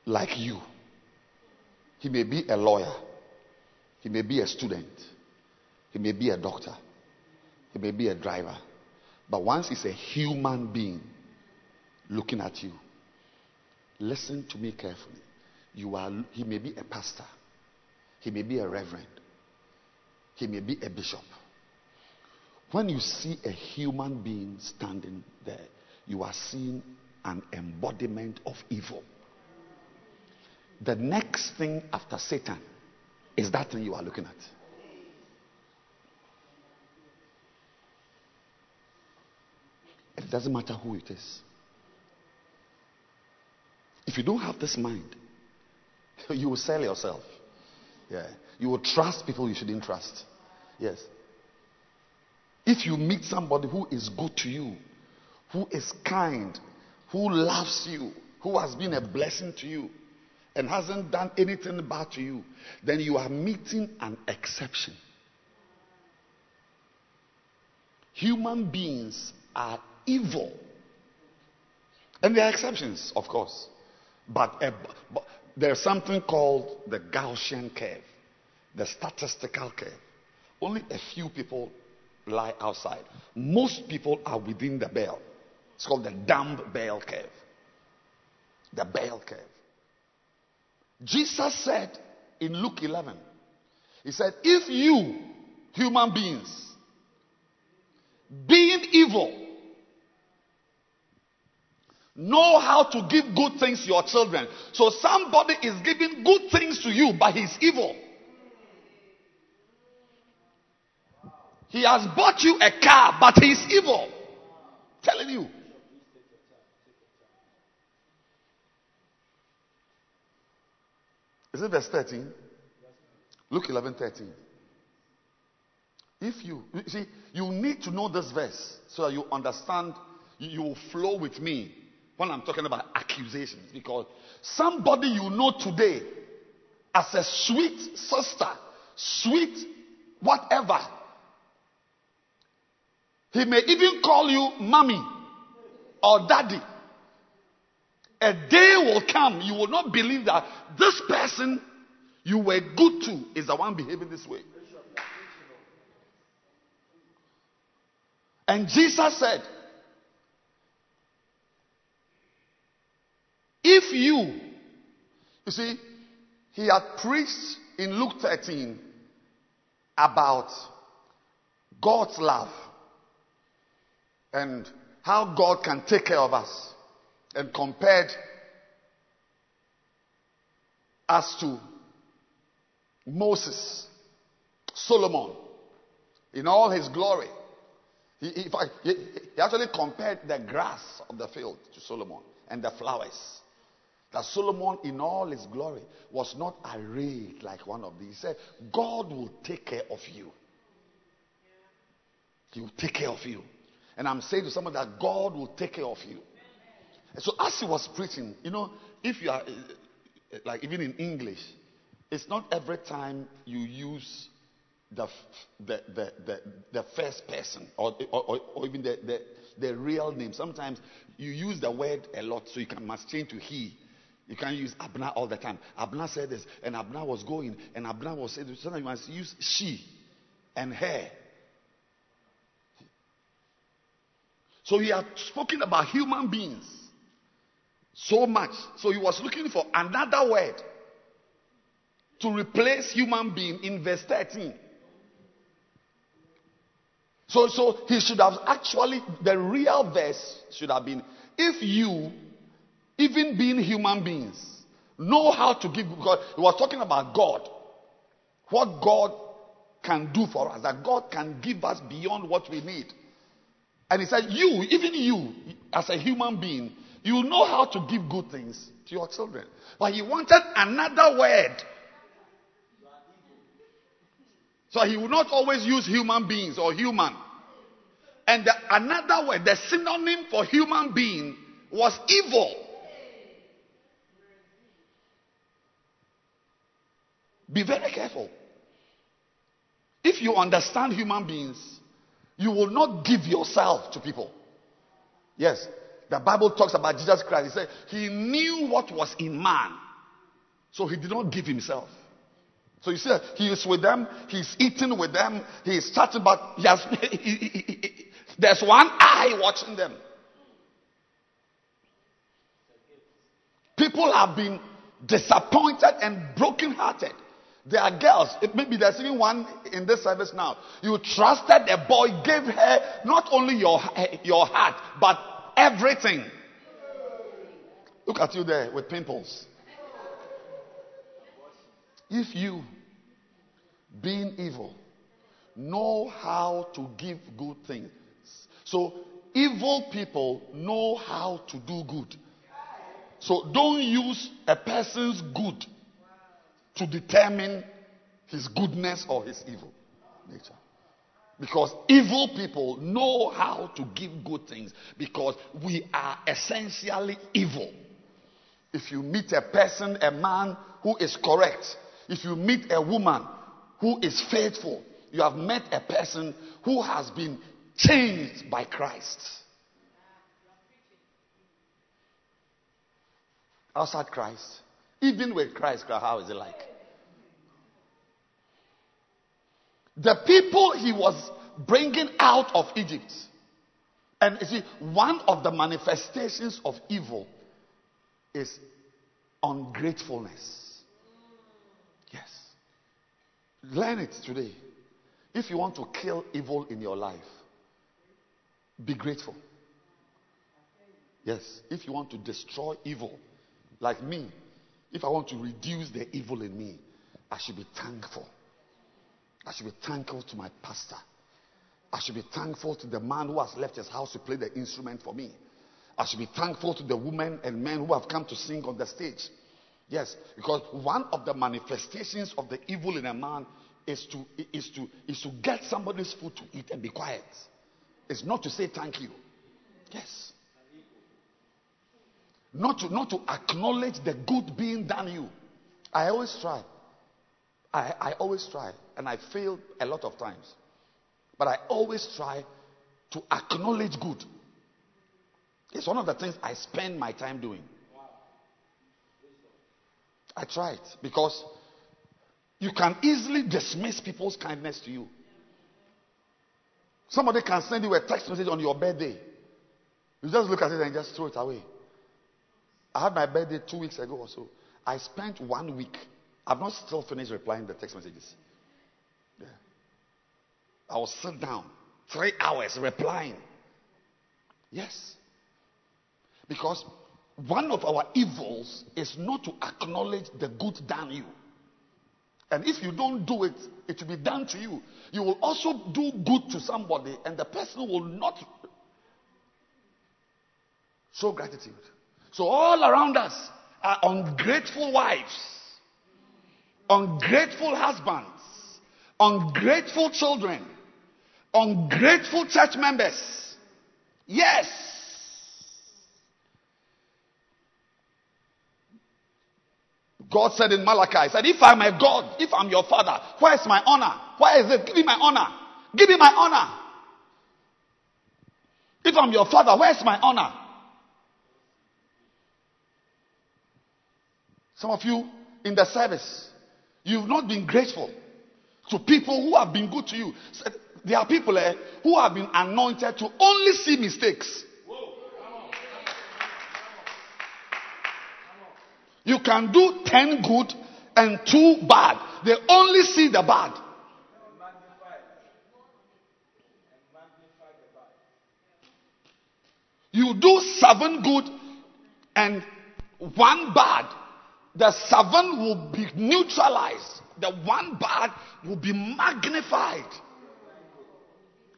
like you, he may be a lawyer, he may be a student, he may be a doctor, he may be a driver. But once he's a human being looking at you, listen to me carefully. You are, he may be a pastor, he may be a reverend, he may be a bishop. When you see a human being standing there, you are seeing an embodiment of evil. The next thing after Satan is that thing you are looking at. It doesn't matter who it is. If you don't have this mind, (laughs) you will sell yourself. Yeah. You will trust people you shouldn't trust. Yes. If you meet somebody who is good to you, who is kind, who loves you, who has been a blessing to you, and hasn't done anything bad to you, then you are meeting an exception. Human beings are evil. And there are exceptions, of course. But, uh, but there's something called the Gaussian curve, the statistical curve. Only a few people lie outside. Most people are within the bell. It's called the dumb bell curve. The bell curve. Jesus said in Luke 11, He said, If you, human beings, being evil, know how to give good things to your children. So somebody is giving good things to you, but he's evil. He has bought you a car, but he's evil. telling you. Is it verse 13? Luke 11 13. If you, you see, you need to know this verse so that you understand, you, you will flow with me when I'm talking about accusations. Because somebody you know today as a sweet sister, sweet whatever, he may even call you mommy or daddy. A day will come, you will not believe that this person you were good to is the one behaving this way. And Jesus said, If you, you see, he had preached in Luke 13 about God's love and how God can take care of us and compared us to Moses, Solomon, in all his glory. He, he, he, actually compared the grass of the field to Solomon and the flowers. That Solomon, in all his glory, was not arrayed like one of these. He said, God will take care of you. He will take care of you. And I'm saying to someone that God will take care of you. So as he was preaching, you know, if you are eh, like even in English, it's not every time you use the the the the, the first person or, or, or even the, the the real name. Sometimes you use the word a lot, so you can must change to he. You can't use Abner all the time. Abner said this, and Abner was going, and Abner was saying, sometimes you must use she and her. So he had spoken about human beings so much. So he was looking for another word to replace human being in verse 13. So, so he should have actually, the real verse should have been, if you, even being human beings, know how to give, because he was talking about God. What God can do for us, that God can give us beyond what we need. And he said, You, even you, as a human being, you know how to give good things to your children. But he wanted another word. So he would not always use human beings or human. And the, another word, the synonym for human being was evil. Be very careful. If you understand human beings, you will not give yourself to people. Yes, the Bible talks about Jesus Christ. He said he knew what was in man, so he did not give himself. So you see, he is with them, he's eating with them, he's chatting, but he has, (laughs) he, he, there's one eye watching them. People have been disappointed and brokenhearted. There are girls, maybe there's even one in this service now. You trusted a boy, gave her not only your, your heart, but everything. Look at you there with pimples. If you, being evil, know how to give good things, so evil people know how to do good. So don't use a person's good to determine his goodness or his evil nature. Because evil people know how to give good things because we are essentially evil. If you meet a person, a man who is correct, if you meet a woman who is faithful, you have met a person who has been changed by Christ. Outside Christ, even with Christ, how is it like? The people he was bringing out of Egypt. And you see, one of the manifestations of evil is ungratefulness. Yes. Learn it today. If you want to kill evil in your life, be grateful. Yes, if you want to destroy evil, like me, if I want to reduce the evil in me, I should be thankful. I should be thankful to my pastor. I should be thankful to the man who has left his house to play the instrument for me. I should be thankful to the women and men who have come to sing on the stage. Yes, because one of the manifestations of the evil in a man is to, is to, is to get somebody's food to eat and be quiet. It's not to say thank you. Yes. Not to, not to acknowledge the good being done you. I always try. I, I always try. And I fail a lot of times. But I always try to acknowledge good. It's one of the things I spend my time doing. I try it because you can easily dismiss people's kindness to you. Somebody can send you a text message on your birthday. You just look at it and just throw it away. I had my birthday two weeks ago or so. I spent one week. I've not still finished replying the text messages. I will sit down three hours replying. Yes. Because one of our evils is not to acknowledge the good done you. And if you don't do it, it will be done to you. You will also do good to somebody, and the person will not show gratitude. So, all around us are ungrateful wives, ungrateful husbands, ungrateful children, ungrateful church members. Yes. God said in Malachi, said, If I'm a God, if I'm your father, where is my honor? Where is it? Give me my honor. Give me my honor. If I'm your father, where's my honor? Some of you in the service, you've not been grateful to people who have been good to you. There are people eh, who have been anointed to only see mistakes. You can do 10 good and 2 bad. They only see the bad. You do 7 good and 1 bad. The 7 will be neutralized. The 1 bad will be magnified.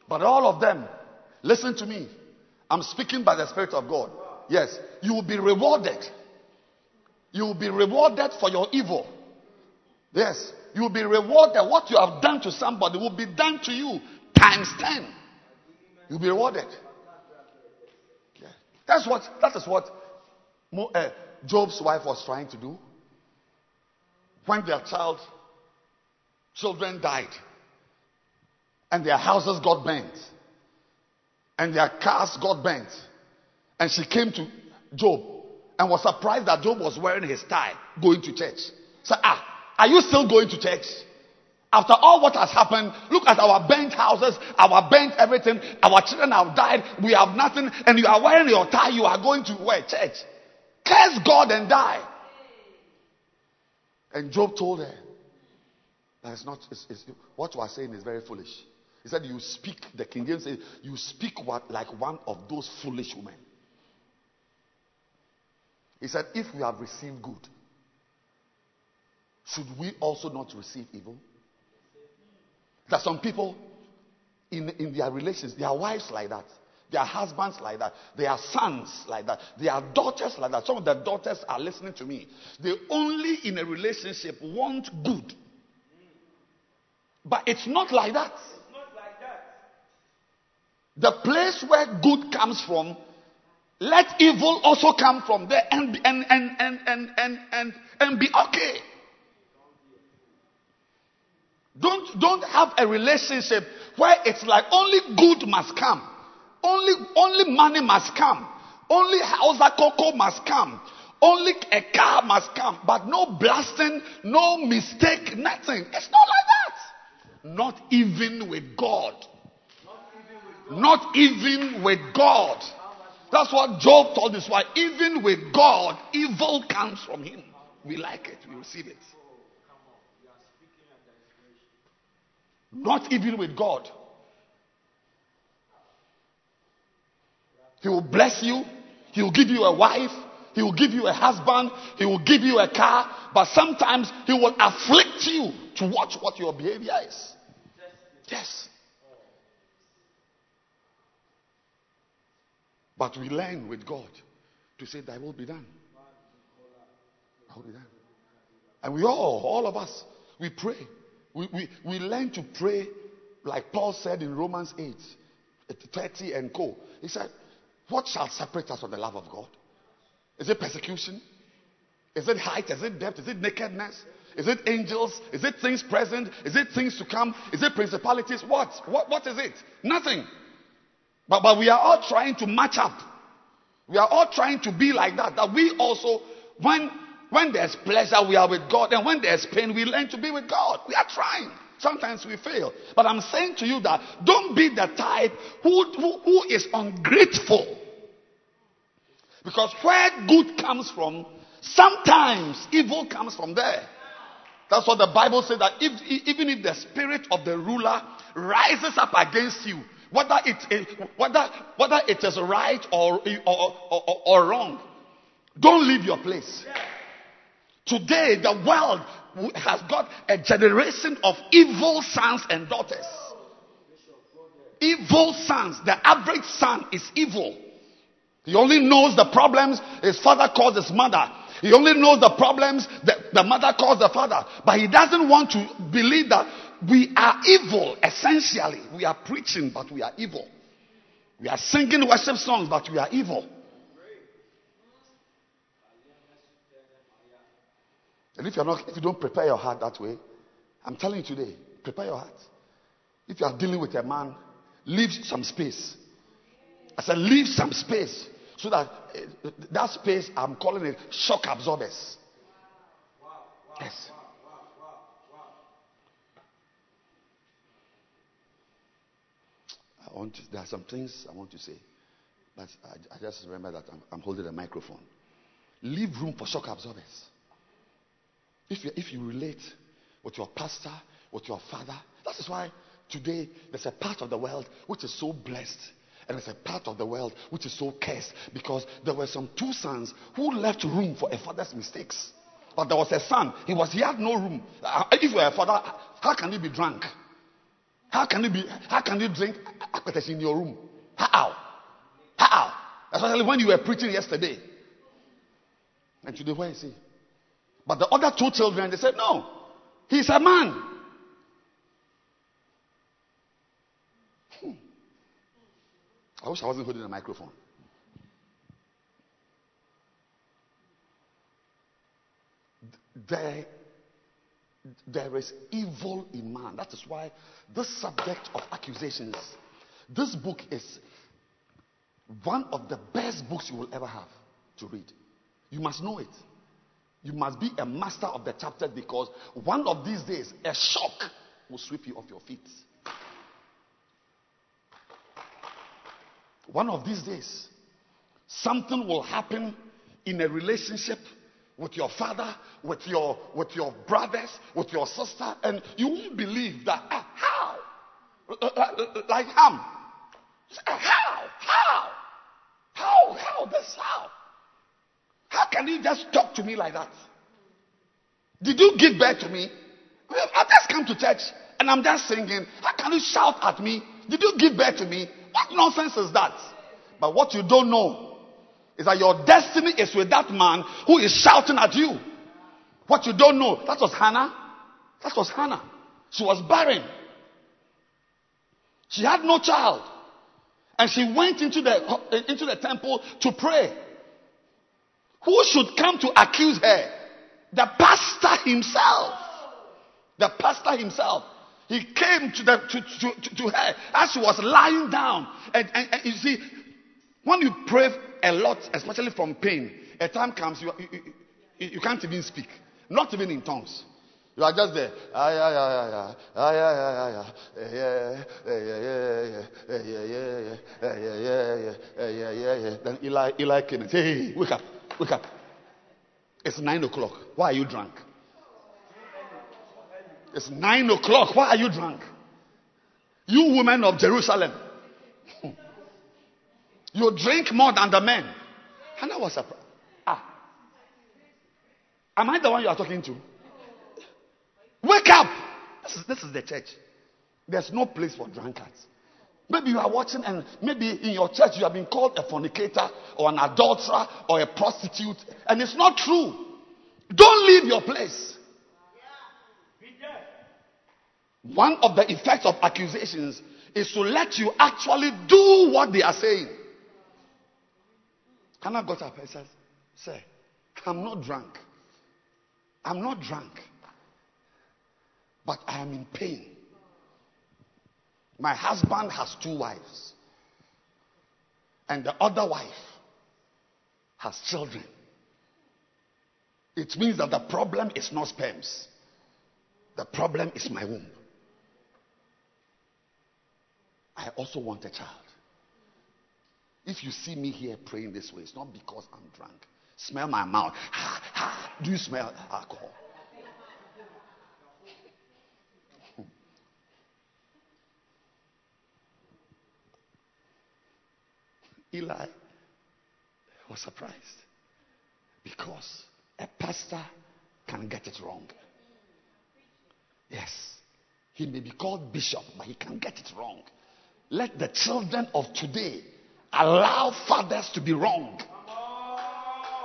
But all of them, listen to me. I'm speaking by the Spirit of God. Yes, you will be rewarded you will be rewarded for your evil. Yes, you will be rewarded. What you have done to somebody will be done to you times 10. You'll be rewarded. Yeah. That's what that is what uh, Job's wife was trying to do. When their child, children died, and their houses got burnt, and their cars got burnt, and she came to Job and was surprised that Job was wearing his tie going to church. So, ah, are you still going to church? After all what has happened, look at our burnt houses, our burnt everything, our children have died, we have nothing, and you are wearing your tie, you are going to where? Church. Curse God and die. And Job told her, that's not, it's, it's, what you are saying is very foolish. He said, You speak, the King James says, You speak what, like one of those foolish women. He said, If we have received good, should we also not receive evil? There are some people in, in their relations, their wives like that, their husbands like that, their sons like that, their daughters like that. Some of the daughters are listening to me. They only in a relationship want good. But it's not like that. The place where good comes from, let evil also come from there and, and, and, and, and, and, and, and be okay. Don't, don't have a relationship where it's like only good must come. Only, only money must come. Only house cocoa must come. Only a car must come. But no blasting, no mistake, nothing. It's not like that. Not even with God. Not even with God. That's what Job told his wife. Even with God, evil comes from him. We like it, we receive it. Not even with God. He will bless you. He will give you a wife. He will give you a husband. He will give you a car. But sometimes he will afflict you to watch what your behavior is. Yes. But we learn with God to say, Thy will be done. Thy will be done. And we all, all of us, we pray. We, we, we learn to pray like Paul said in Romans 8, 30 and co. He said, What shall separate us from the love of God? Is it persecution? Is it height? Is it depth? Is it nakedness? Is it angels? Is it things present? Is it things to come? Is it principalities? What? What, what is it? Nothing. But, but we are all trying to match up. We are all trying to be like that. That we also, when when there's pleasure, we are with God. And when there's pain, we learn to be with God. We are trying. Sometimes we fail. But I'm saying to you that don't be the type who, who, who is ungrateful. Because where good comes from, sometimes evil comes from there. That's what the Bible says that if, even if the spirit of the ruler rises up against you, whether it, whether, whether it is right or, or, or, or wrong, don't leave your place. Today, the world has got a generation of evil sons and daughters. Evil sons. The average son is evil. He only knows the problems his father caused his mother. He only knows the problems that the mother caused the father. But he doesn't want to believe that we are evil, essentially. We are preaching, but we are evil. We are singing worship songs, but we are evil. And if you're not, if you don't prepare your heart that way, I'm telling you today, prepare your heart. If you are dealing with a man, leave some space. I said, leave some space so that uh, that space, I'm calling it shock absorbers. Yes. I want to, there are some things I want to say, but I, I just remember that I'm, I'm holding a microphone. Leave room for shock absorbers. If you, if you relate with your pastor, with your father, that is why today there's a part of the world which is so blessed. And there's a part of the world which is so cursed because there were some two sons who left room for a father's mistakes. But there was a son. He was he had no room. Uh, if you a father, how can he be drunk? How can he be? How can he drink in your room? How? How? Especially when you were preaching yesterday. And today, where is he? But the other two children, they said, no, he's a man. Hmm. I wish I wasn't holding a microphone. There, there is evil in man. That is why this subject of accusations, this book is one of the best books you will ever have to read. You must know it. You must be a master of the chapter because one of these days, a shock will sweep you off your feet. One of these days, something will happen in a relationship with your father, with your with your brothers, with your sister, and you won't believe that ah, how like Ham. How? How? How? How? This how? How can you just talk to me like that? Did you give birth to me? I just come to church and I'm just singing. How can you shout at me? Did you give birth to me? What nonsense is that? But what you don't know is that your destiny is with that man who is shouting at you. What you don't know, that was Hannah. That was Hannah. She was barren. She had no child. And she went into the, into the temple to pray. Who should come to accuse her? The pastor himself. The pastor himself. He came to, the, to, to, to, her as she was lying down. And, and, and, you see, when you pray a lot, especially from pain, a time comes you, you, you, you can't even speak, not even in tongues. You are just there. Then Eli, Eli came and said, Hey, wake up, wake up. It's nine o'clock. Why are you drunk? It's nine o'clock. Why are you drunk? You women of Jerusalem you drink more than the men. And Hannah was surprised. Ah. Am I the one you are talking to? Wake up. This is, this is the church. There's no place for drunkards. Maybe you are watching and maybe in your church you have been called a fornicator or an adulterer or a prostitute, and it's not true. Don't leave your place. One of the effects of accusations is to let you actually do what they are saying. Hannah got up and said, Sir, I'm not drunk. I'm not drunk. But I am in pain. My husband has two wives, and the other wife has children. It means that the problem is not sperms, the problem is my womb. I also want a child. If you see me here praying this way, it's not because I'm drunk. Smell my mouth. (laughs) Do you smell alcohol? (laughs) Eli was surprised because a pastor can get it wrong. Yes, he may be called bishop, but he can get it wrong. Let the children of today allow fathers to be wrong.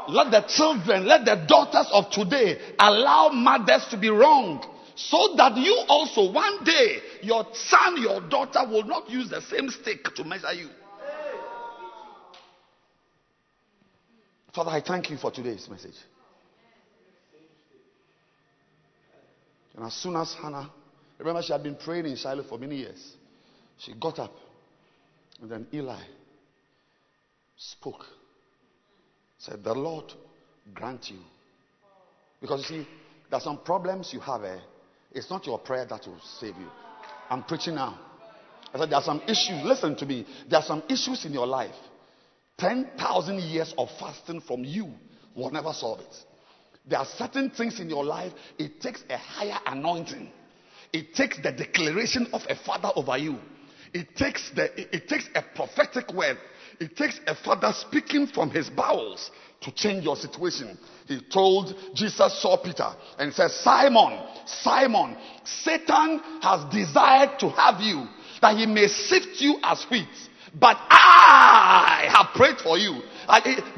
Let the children, let the daughters of today allow mothers to be wrong. So that you also, one day, your son, your daughter will not use the same stick to measure you. Father, I thank you for today's message. And as soon as Hannah, remember she had been praying in Shiloh for many years, she got up. And then Eli spoke. Said, The Lord grant you. Because you see, there are some problems you have. Eh? It's not your prayer that will save you. I'm preaching now. I said, There are some issues. Listen to me. There are some issues in your life 10,000 years of fasting from you will never solve it. There are certain things in your life, it takes a higher anointing. It takes the declaration of a father over you. It takes, the, it, it takes a prophetic word. It takes a father speaking from his bowels to change your situation. He told Jesus saw Peter and said, Simon, Simon, Satan has desired to have you that he may sift you as wheat. But I have prayed for you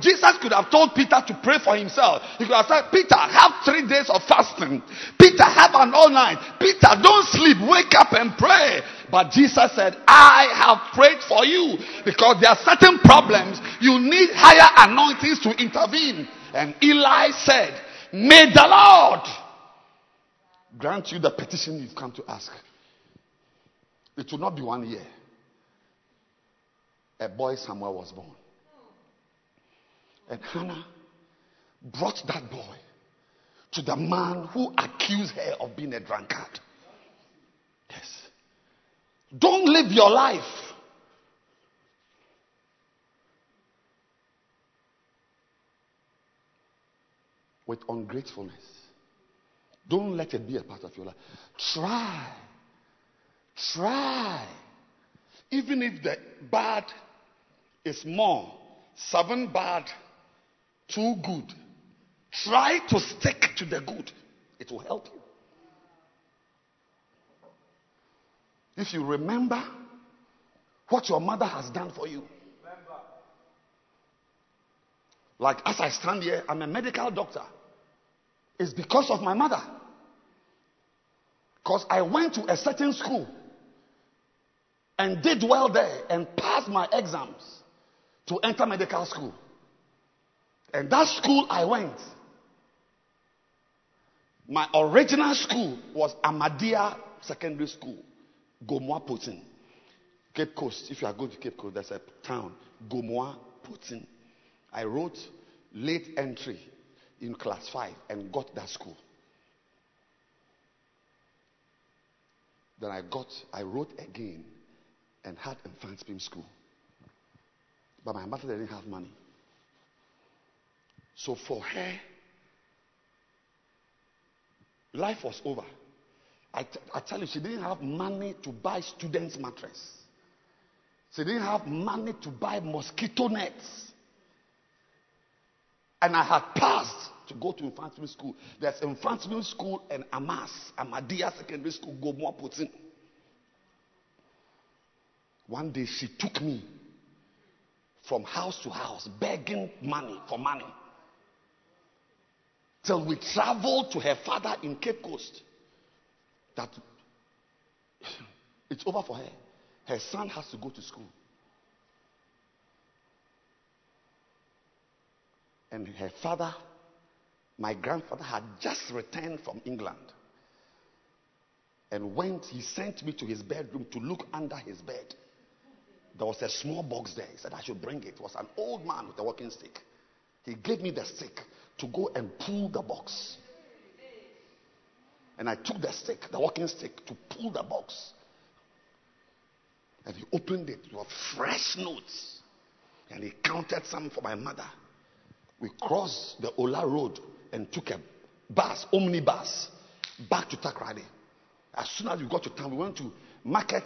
Jesus could have told Peter to pray for himself. He could have said, Peter, have three days of fasting. Peter, have an all night. Peter, don't sleep. Wake up and pray. But Jesus said, I have prayed for you because there are certain problems you need higher anointings to intervene. And Eli said, May the Lord grant you the petition you've come to ask. It will not be one year. A boy somewhere was born. And Hannah brought that boy to the man who accused her of being a drunkard. Yes. Don't live your life with ungratefulness. Don't let it be a part of your life. Try. Try. Even if the bad is more, seven bad, two good. Try to stick to the good. It will help you. If you remember what your mother has done for you. Like as I stand here, I'm a medical doctor. It's because of my mother. Because I went to a certain school and did well there and passed my exams to enter medical school. And that school I went, my original school was Ahmadiyya Secondary School, Gomoa Potsin, Cape Coast. If you are going to Cape Coast, there's a town, Gomoa Potsin. I wrote late entry in class 5 and got that school. Then I got, I wrote again and had Mfantsipim school. But my mother didn't have money. So for her, life was over. I, t- I tell you, she didn't have money to buy students' mattress. She didn't have money to buy mosquito nets. And I had passed to go to Mfantsipim school. There's Mfantsipim school and Amas, Ahmadiyya Secondary School, Gomoa Potsin. One day she took me from house to house begging money for money. Till we traveled to her father in Cape Coast. That it's over for her. Her son has to go to school. And her father, my grandfather, had just returned from England. And went, he sent me to his bedroom to look under his bed. There was a small box there. He said I should bring it. It was an old man with a walking stick. He gave me the stick to go and pull the box. And I took the stick, the walking stick, to pull the box. And he opened it with fresh notes. And he counted some for my mother. We crossed the Ola Road and took a bus, omnibus, back to Takoradi. As soon as we got to town, we went to market,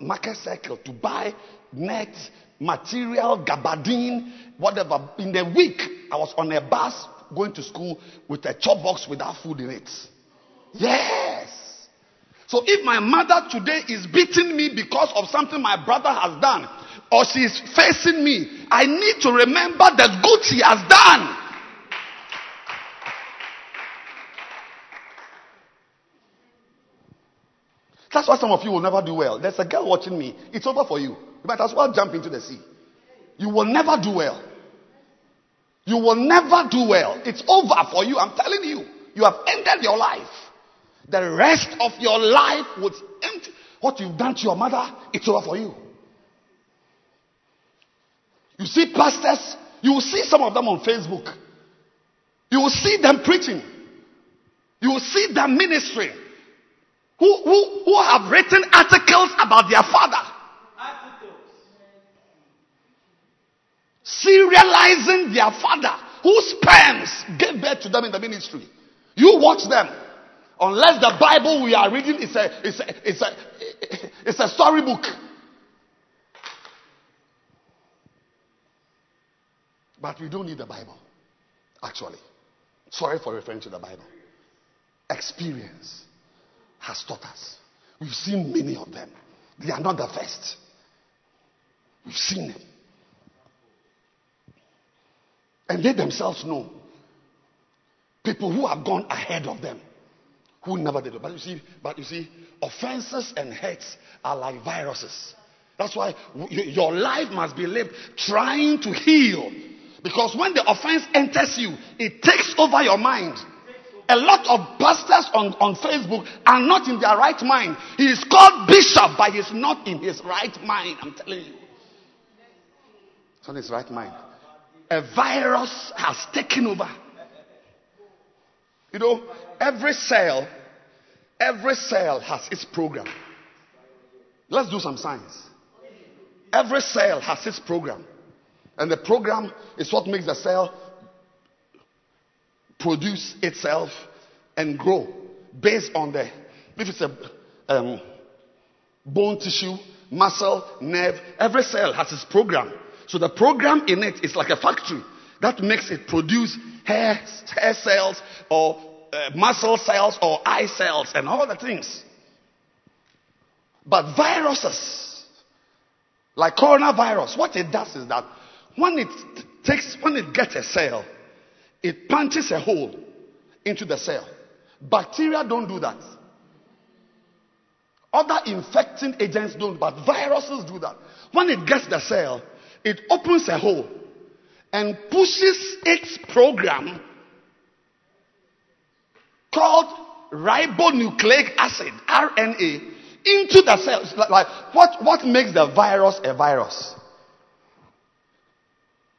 market circle to buy net, material, gabardine, whatever. In the week, I was on a bus going to school with a chop box without food in it. Yes. So if my mother today is beating me because of something my brother has done, or she is facing me, I need to remember the good she has done. That's why some of you will never do well. There's a girl watching me. It's over for you. You might as well jump into the sea. You will never do well. You will never do well. It's over for you. I'm telling you. You have ended your life. The rest of your life was empty. What you've done to your mother, it's over for you. You see pastors, you will see some of them on Facebook. You will see them preaching. You will see them ministering. Who, who, who have written articles about their father. Serializing their father, whose sperms gave birth to them in the ministry. You watch them. Unless the Bible we are reading is a, is a, is a, it's a storybook. But we don't need the Bible, actually. Sorry for referring to the Bible. Experience has taught us. We've seen many of them. They are not the first. We've seen them. And they themselves know people who have gone ahead of them who never did it. But you see, but you see, offenses and hurts are like viruses. That's why your life must be lived trying to heal. Because when the offense enters you, it takes over your mind. A lot of pastors on, on Facebook are not in their right mind. He is called bishop, but he's not in his right mind. I'm telling you. It's on his right mind. A virus has taken over. You know, every cell, every cell has its program. Let's do some science. Every cell has its program. And the program is what makes the cell produce itself and grow based on the, if it's a um, bone tissue, muscle, nerve, every cell has its program. So the program in it is like a factory that makes it produce hair, hair cells or uh, muscle cells or eye cells and all the things. But viruses, like coronavirus, what it does is that when it takes, when it gets a cell, it punches a hole into the cell. Bacteria don't do that. Other infecting agents don't, but viruses do that. When it gets the cell, it opens a hole and pushes its program called ribonucleic acid, RNA, into the cells. Like, what, what makes the virus a virus?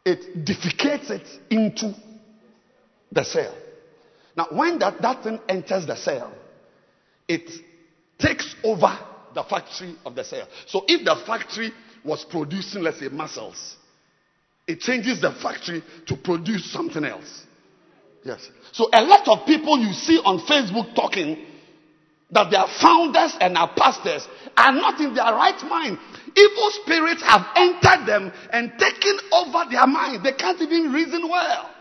It defecates it into the cell. Now, when that, that thing enters the cell, it takes over the factory of the cell. So, if the factory was producing, let's say, muscles, it changes the factory to produce something else. Yes. So, a lot of people you see on Facebook talking that they are founders and are pastors are not in their right mind. Evil spirits have entered them and taken over their mind. They can't even reason well.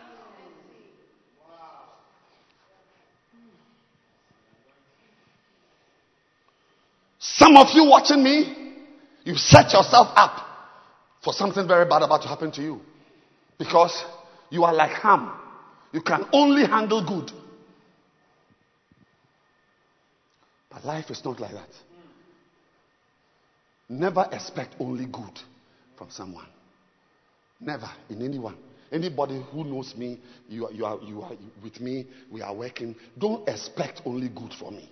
Some of you watching me, you set yourself up for something very bad about to happen to you. Because you are like Ham. You can only handle good. But life is not like that. Never expect only good from someone. Never in anyone. Anybody who knows me, you are, you, are, you are with me, we are working. Don't expect only good from me.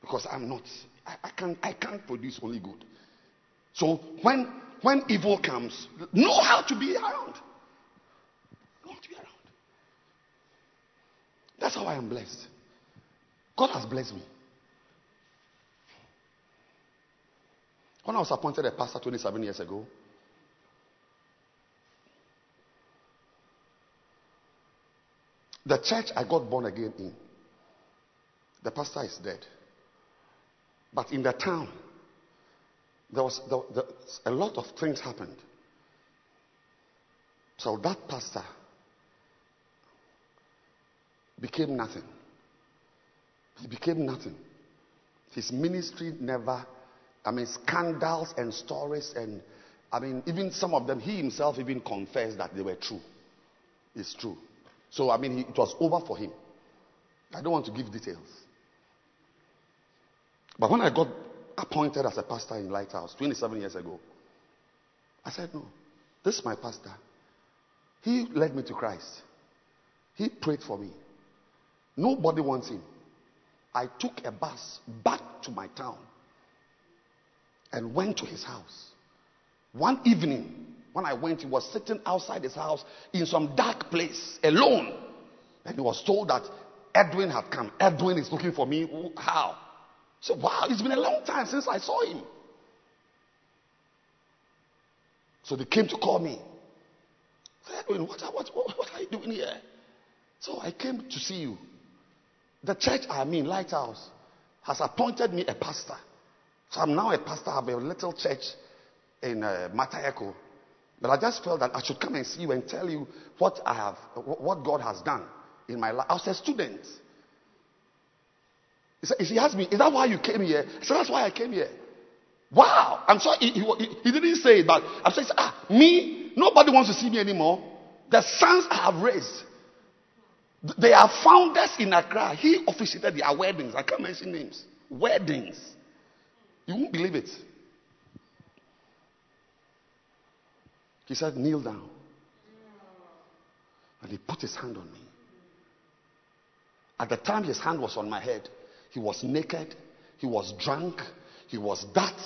Because I'm not. I, I, can't, I can't produce only good. So when, when evil comes, know how to be around. Know how to be around. That's how I am blessed. God has blessed me. When I was appointed a pastor 27 years ago, the church I got born again in, the pastor is dead. But in the town, there was there, there, a lot of things happened. So that pastor became nothing. He became nothing. His ministry never I mean, scandals and stories, and I mean, even some of them, he himself even confessed that they were true. It's true. So, I mean, he, it was over for him. I don't want to give details. But when I got appointed as a pastor in Lighthouse 27 years ago, I said, No, this is my pastor. He led me to Christ, he prayed for me. Nobody wants him. I took a bus back to my town and went to his house. One evening, when I went, he was sitting outside his house in some dark place alone. And he was told that Edwin had come. Edwin is looking for me. How? So, wow, it's been a long time since I saw him. So they came to call me. said, Edwin, what, what, what, what are you doing here? So I came to see you. The church I mean, Lighthouse, has appointed me a pastor. So I'm now a pastor. of a little church in uh. But I just felt that I should come and see you and tell you what I have, what God has done in my life. I was a student. He, said, he asked me, Is that why you came here? I said, That's why I came here. Wow. I'm sorry, he, he, he didn't say it, but I'm saying, Ah, me? Nobody wants to see me anymore. The sons I have raised, they are founders in Accra. He officiated their weddings. I can't mention names. Weddings. You won't believe it. He said, Kneel down. And he put his hand on me. At the time his hand was on my head, he was naked, he was drunk, he was that,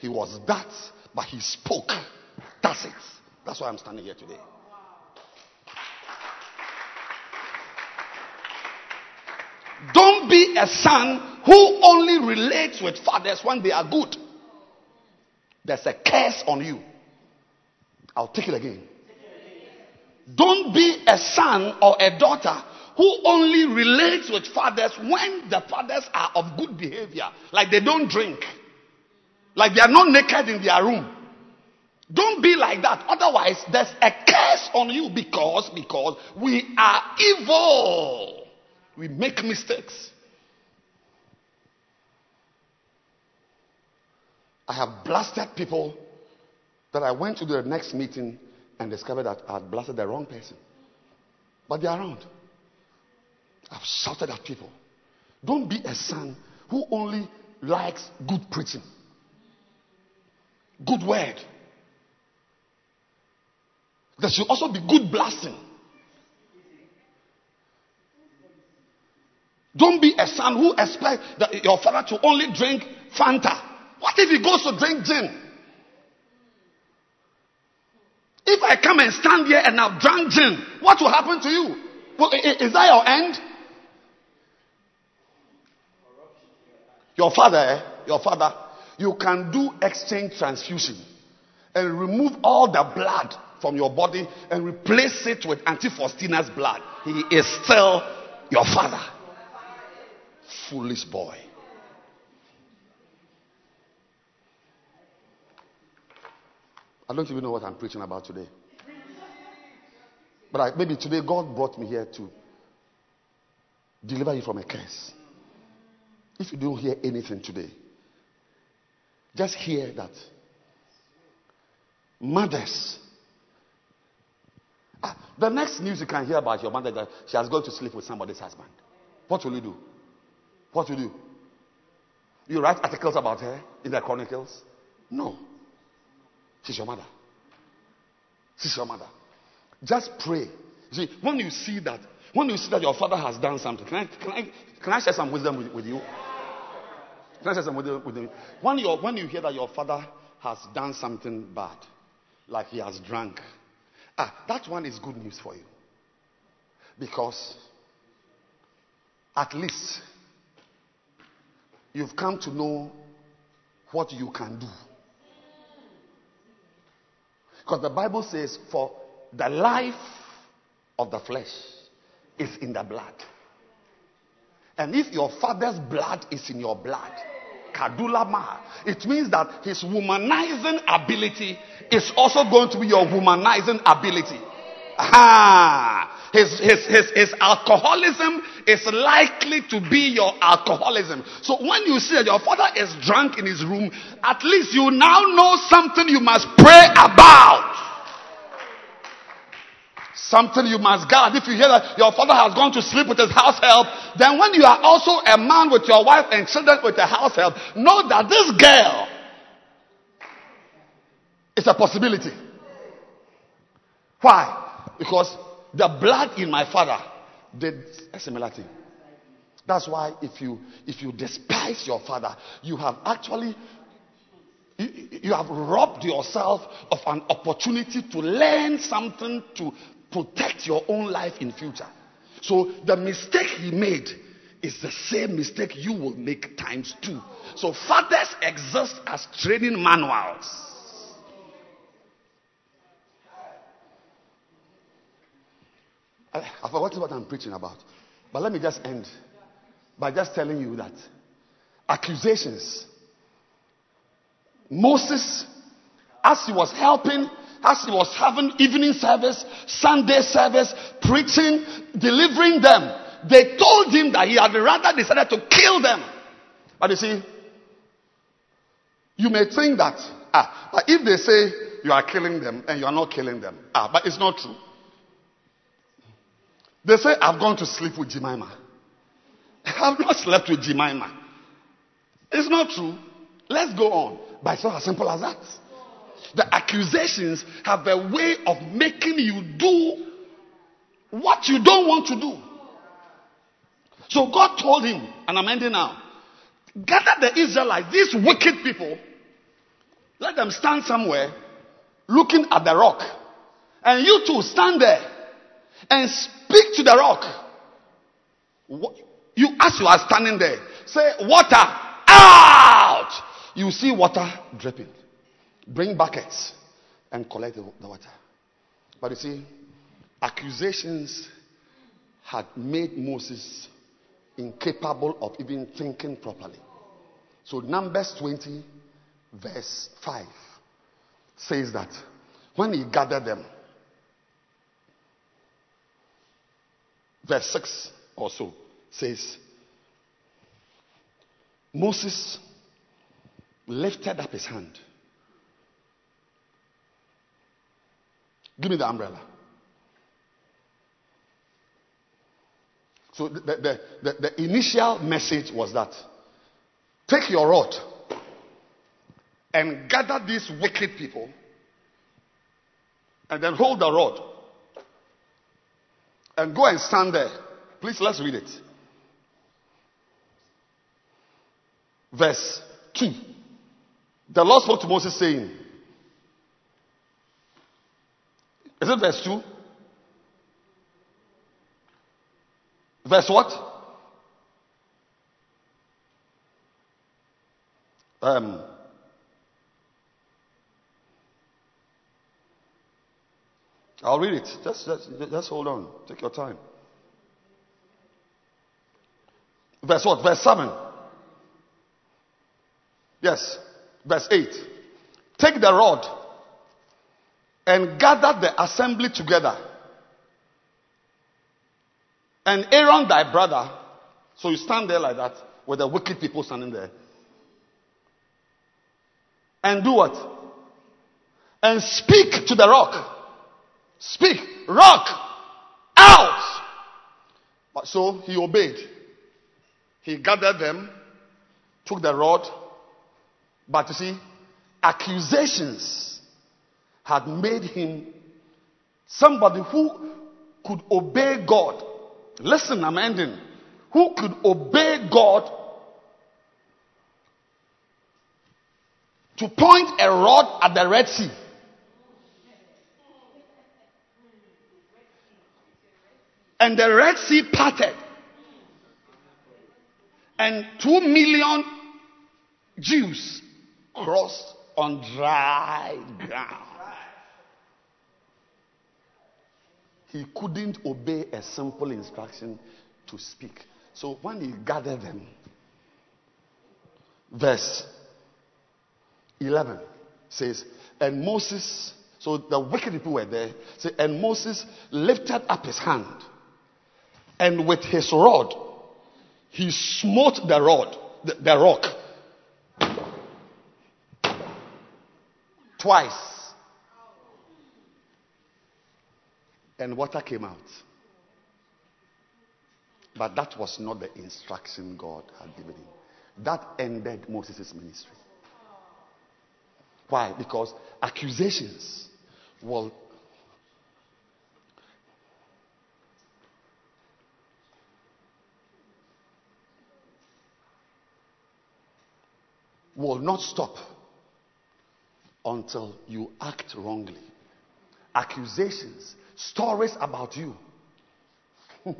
he was that, but he spoke. That's it. That's why I'm standing here today. Don't be a son who only relates with fathers when they are good. There's a curse on you. I'll take it again. Don't be a son or a daughter who only relates with fathers when the fathers are of good behavior, like they don't drink, like they are not naked in their room. Don't be like that. Otherwise, there's a curse on you because because we are evil. We make mistakes. I have blasted people that I went to the next meeting and discovered that I had blasted the wrong person. But they're around. I've shouted at people. Don't be a son who only likes good preaching, good word. There should also be good blasting. Don't be a son who expects that your father to only drink Fanta. What if he goes to drink gin? If I come and stand here and I've drunk gin, what will happen to you? Well, is that your end? Your father, eh? your father, you can do exchange transfusion and remove all the blood from your body and replace it with Auntie Faustina's blood. He is still your father. Foolish boy. I don't even know what I'm preaching about today. But I, maybe today God brought me here to deliver you from a curse. If you don't hear anything today, just hear that mothers. Ah, the next news you can hear about your mother that she has gone to sleep with somebody's husband. What will you do? What will you do? You write articles about her in the chronicles? No. She's your mother. She's your mother. Just pray. See, when you see that, when you see that your father has done something, can I, can I, can I share some wisdom with, with you? You? When, you when you hear that your father has done something bad, like he has drunk, ah, that one is good news for you. Because at least you've come to know what you can do. Because the Bible says, for the life of the flesh is in the blood. And if your father's blood is in your blood, Kadulama, it means that his womanizing ability is also going to be your womanizing ability. Ah, his, his, his, his alcoholism is likely to be your alcoholism. So when you see that your father is drunk in his room, at least you now know something you must pray about. Something you must guard. If you hear that your father has gone to sleep with his house help, then when you are also a man with your wife and children with a house help, know that this girl is a possibility. Why? Because the blood in my father did a similar thing. That's why if you if you despise your father, you have actually you, you have robbed yourself of an opportunity to learn something to protect your own life in future. So the mistake he made is the same mistake you will make times two. So fathers exist as training manuals. I, I forgotten what I'm preaching about. But let me just end by just telling you that accusations. Moses, as he was helping, as he was having evening service, Sunday service, preaching, delivering them, they told him that he had rather decided to kill them. But you see, you may think that, ah, but if they say you are killing them and you are not killing them, ah, but it's not true. They say, I've gone to sleep with Jemima. (laughs) I've not slept with Jemima. It's not true. Let's go on. But it's not as simple as that. The accusations have a way of making you do what you don't want to do. So God told him, and I'm ending now, gather the Israelites, these wicked people, let them stand somewhere looking at the rock. And you too stand there and speak to the rock. You, as you are standing there, say, water out. You see water dripping. Bring buckets and collect the, the water. But you see, accusations had made Moses incapable of even thinking properly. So, Numbers 20, verse 5 says that when he gathered them, verse 6 or so says, Moses lifted up his hand. Give me the umbrella. So the, the, the, the, initial message was that take your rod and gather these wicked people and then hold the rod and go and stand there. Please, let's read it. Verse 2. The Lord spoke to Moses saying, Is it verse 2? Verse what? Um, I'll read it. Just, just, just hold on. Take your time. Verse what? Verse 7. Yes. Verse 8. Take the rod and gather the assembly together and Aaron, thy brother, so you stand there like that with the wicked people standing there. And do what? And speak to the rock. Speak. Rock. Out. But so he obeyed. He gathered them, took the rod. But you see, accusations had made him somebody who could obey God Listen, I'm ending. Who could obey God to point a rod at the Red Sea? And the Red Sea parted. And two million Jews crossed on dry ground. He couldn't obey a simple instruction to speak. So when he gathered them, verse 11 says, And Moses, so the wicked people were there, say, and Moses lifted up his hand, and with his rod, he smote the rod, the, the rock, twice. And water came out. But that was not the instruction God had given him. That ended Moses' ministry. Why? Because accusations will will not stop until you act wrongly. Accusations stories about you. (laughs)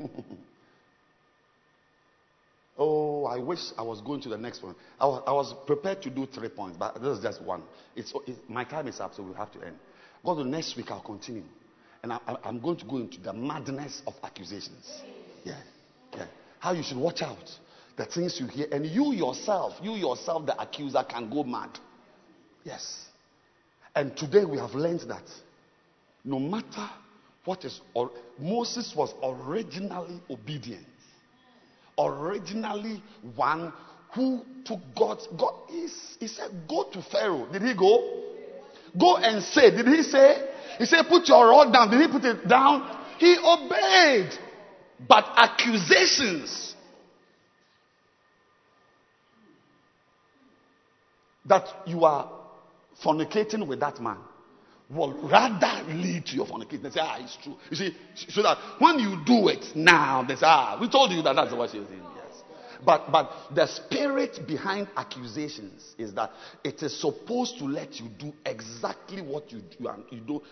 oh, I wish I was going to the next one. I was, I was prepared to do three points, but this is just one. It's, it, my time is up, so we have to end. Go to next week, I'll continue. And I, am going to go into the madness of accusations. Yeah, yeah. How you should watch out. The things you hear. And you yourself, you yourself, the accuser, can go mad. Yes. And today we have learned that no matter what is or, Moses was originally obedient. Originally one who took God's God. He, he said, Go to Pharaoh. Did he go? Go and say. Did he say? He said, Put your rod down. Did he put it down? He obeyed. But accusations that you are fornicating with that man will rather lead to your fornication. They say, ah, it's true. You see, so that when you do it now, they say, ah, we told you that that's what you're doing. Yes. But, but the spirit behind accusations is that it is supposed to let you do exactly what you, you, are, you do,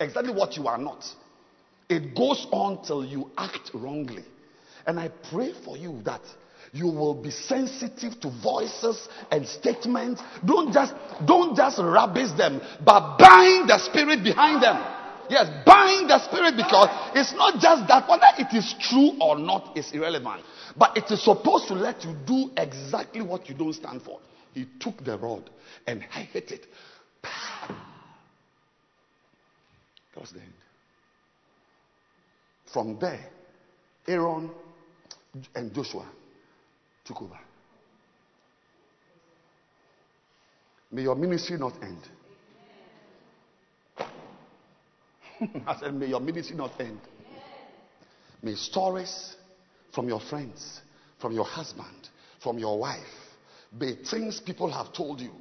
exactly what you are not. It goes on till you act wrongly. And I pray for you that you will be sensitive to voices and statements. Don't just don't just rubbish them, but bind the spirit behind them. Yes, bind the spirit because it's not just that whether it is true or not is irrelevant, but it is supposed to let you do exactly what you don't stand for. He took the rod and hit it. That was the end. From there, Aaron and Joshua took over. May your ministry not end. (laughs) I said, may your ministry not end. May stories from your friends, from your husband, from your wife, be things people have told you.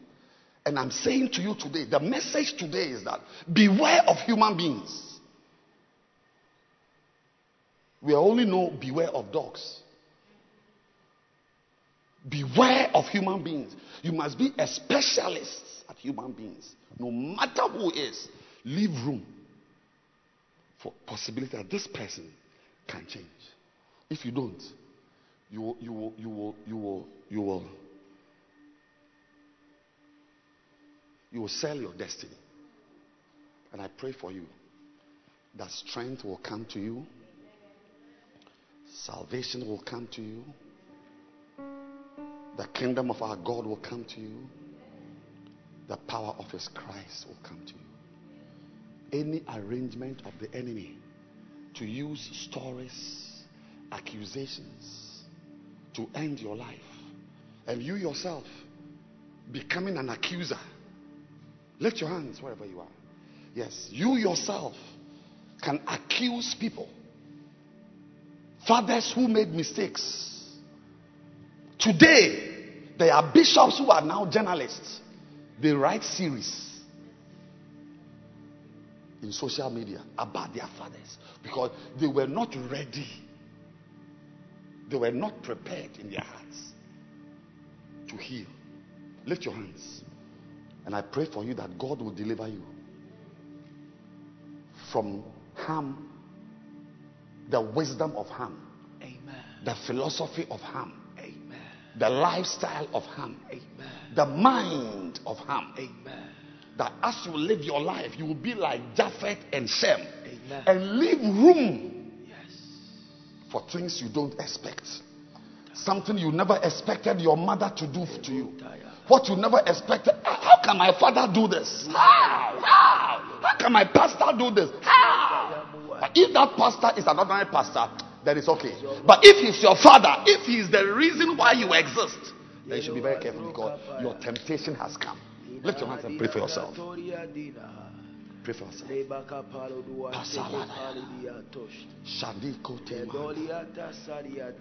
And I'm saying to you today, the message today is that beware of human beings. We only know beware of dogs. Beware of human beings. You must be a specialist at human beings. No matter who is, leave room for possibility that this person can change. If you don't, you will, you will, you will, you will, you will, you will sell your destiny. And I pray for you that strength will come to you, salvation will come to you the kingdom of our God will come to you. The power of his Christ will come to you. Any arrangement of the enemy to use stories, accusations to end your life, and you yourself becoming an accuser. Lift your hands wherever you are. Yes, you yourself can accuse people. Fathers who made mistakes Today, there are bishops who are now journalists. They write series in social media about their fathers because they were not ready. They were not prepared in their hearts to heal. Lift your hands. And I pray for you that God will deliver you from harm, the wisdom of harm, Amen. the philosophy of harm the lifestyle of harm, Amen. the mind of harm. Amen. That as you live your life, you will be like Japheth and Shem Amen. and leave room yes. for things you don't expect. Something you never expected your mother to do to you. What you never expected. How can my father do this? How? How? How can my pastor do this? How? But if that pastor is another pastor, then it's okay. But if he's your father, if he's the reason why you exist, then you should be very careful because your temptation has come. Lift your hands and pray for yourself. Pray for yourself.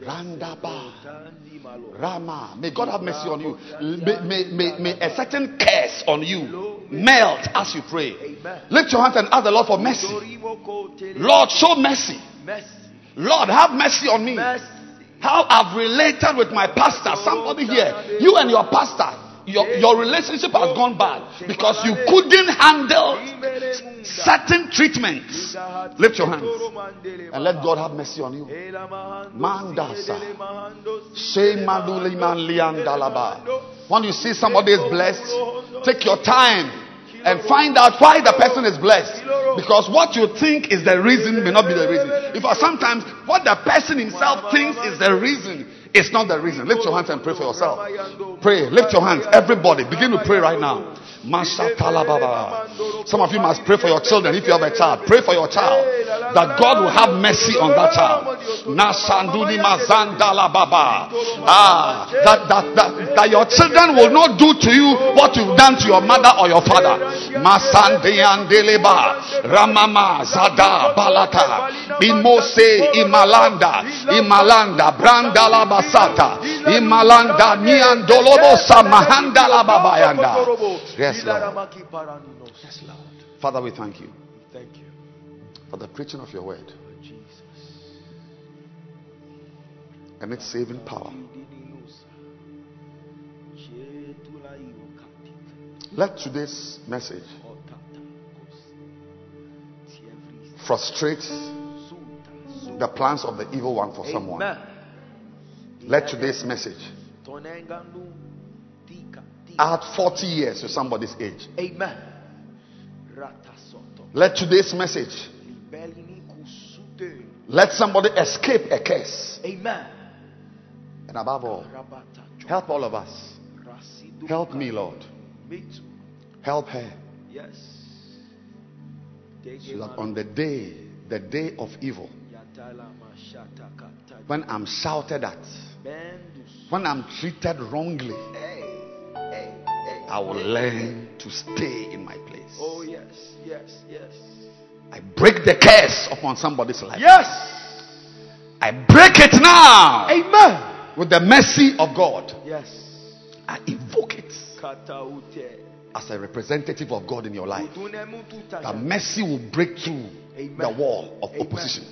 Randaba. Rama. May God have mercy on you. May, may, may, may a certain curse on you melt as you pray. Lift your hands and ask the Lord for mercy. Lord, show mercy. Lord, have mercy on me. Mercy. How I've related with my pastor. Somebody here, you and your pastor, your, your relationship has gone bad because you couldn't handle certain treatments. Lift your hands and let God have mercy on you. Mandasa. When you see somebody is blessed, take your time and find out why the person is blessed. Because what you think is the reason may not be the reason. If sometimes what the person himself thinks is the reason, it's not the reason. Lift your hands and pray for yourself. Pray. Lift your hands. Everybody, begin to pray right now. Some of you must pray for your children if you have a child. Pray for your child. that God will have mercy on that child. Ah, that, that, that, that your children will not do to you what you've done to your mother or your father. Ramama zada balata. Imose imalanda. Imalanda. Brandala basata. Imalanda niandolobo samahanda babayanda. Yes, Lord. Yes, Lord. Father, we thank you Thank you, for the preaching of your word Jesus. and its saving power. Let today's message frustrate the plans of the evil one for someone. Let today's message add 40 years to somebody's age. Amen. Let today's message let somebody escape a curse. Amen. And above all, help all of us. Help me, Lord. Me too. Help her. Yes. So that on the day, the day of evil, Yatala mashata kata. when I'm shouted at, when I'm treated wrongly. I will learn to stay in my place. Oh yes. Yes. Yes. I break the curse upon somebody's life. Yes. I break it now Amen. with the mercy of God. Yes. I invoke it as a representative of God in your life. That mercy will break through Amen. the wall of Amen. opposition.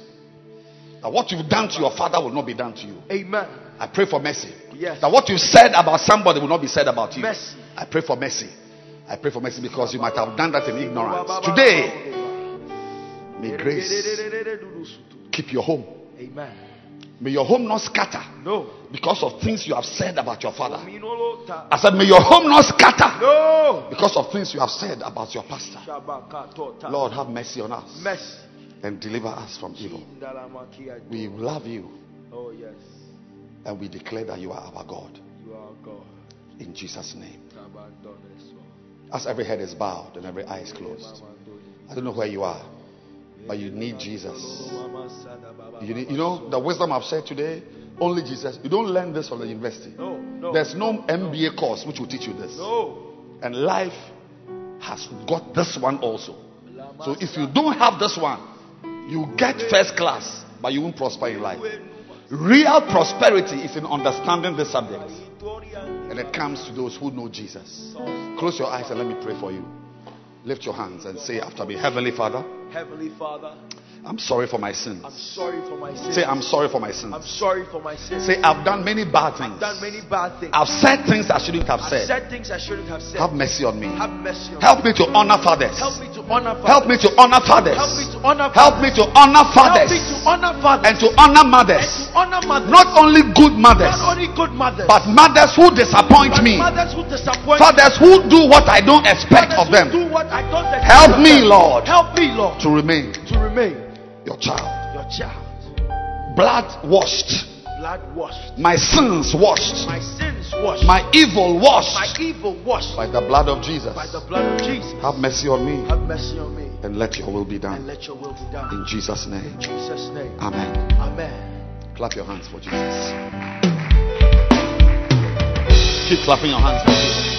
That what you've done to your father will not be done to you. Amen. I pray for mercy. Yes. That what you said about somebody will not be said about you. Mercy. I pray for mercy. I pray for mercy because you might have done that in ignorance. Today, may grace keep your home. Amen. May your home not scatter No. because of things you have said about your father. I said, may your home not scatter No. because of things you have said about your pastor. Lord, have mercy on us Mercy. and deliver us from evil. We love you Oh yes. and we declare that you are our God. You are God. In Jesus' name. As every head is bowed and every eye is closed. I don't know where you are, but you need Jesus. You, need, you know, the wisdom I've said today, only Jesus. You don't learn this from the university. No. No. There's no MBA course which will teach you this. No. And life has got this one also. So if you don't have this one, you get first class, but you won't prosper in life. Real prosperity is in understanding this subject. And it comes to those who know Jesus. Close your eyes and let me pray for you. Lift your hands and say after me, Heavenly Father, Heavenly Father, I'm sorry for my sins. I'm sorry for my sins. Say, I'm sorry for my sins. I'm sorry for my sins. Say, I've done many bad things. I've done many bad things. I've said things I shouldn't have I've said. said things I shouldn't have said. Have mercy on me. Have mercy on Help me. me to honor fathers. Help me to honor fathers. Help me to honor fathers. Help me to honor me honor Help fathers me to honor fathers. and to honor And mothers. to honor mothers. Not only good mothers, Not only good mothers. but mothers who disappoint but me. mothers who disappoint Fathers who do what I don't expect Fathers of them. Do what I don't expect Help me. Lord, Help me, Lord, to remain to remain your child. your child. Blood washed, Blood washed. my sins washed, My sins washed. my evil washed. My evil washed by the blood of Jesus. by the blood of Jesus. Have mercy on me Have mercy on me and let your will be done. and let your will be done. In Jesus' name. In Jesus' name. Amen. Amen. Clap your hands for Jesus. Keep clapping your hands for Jesus.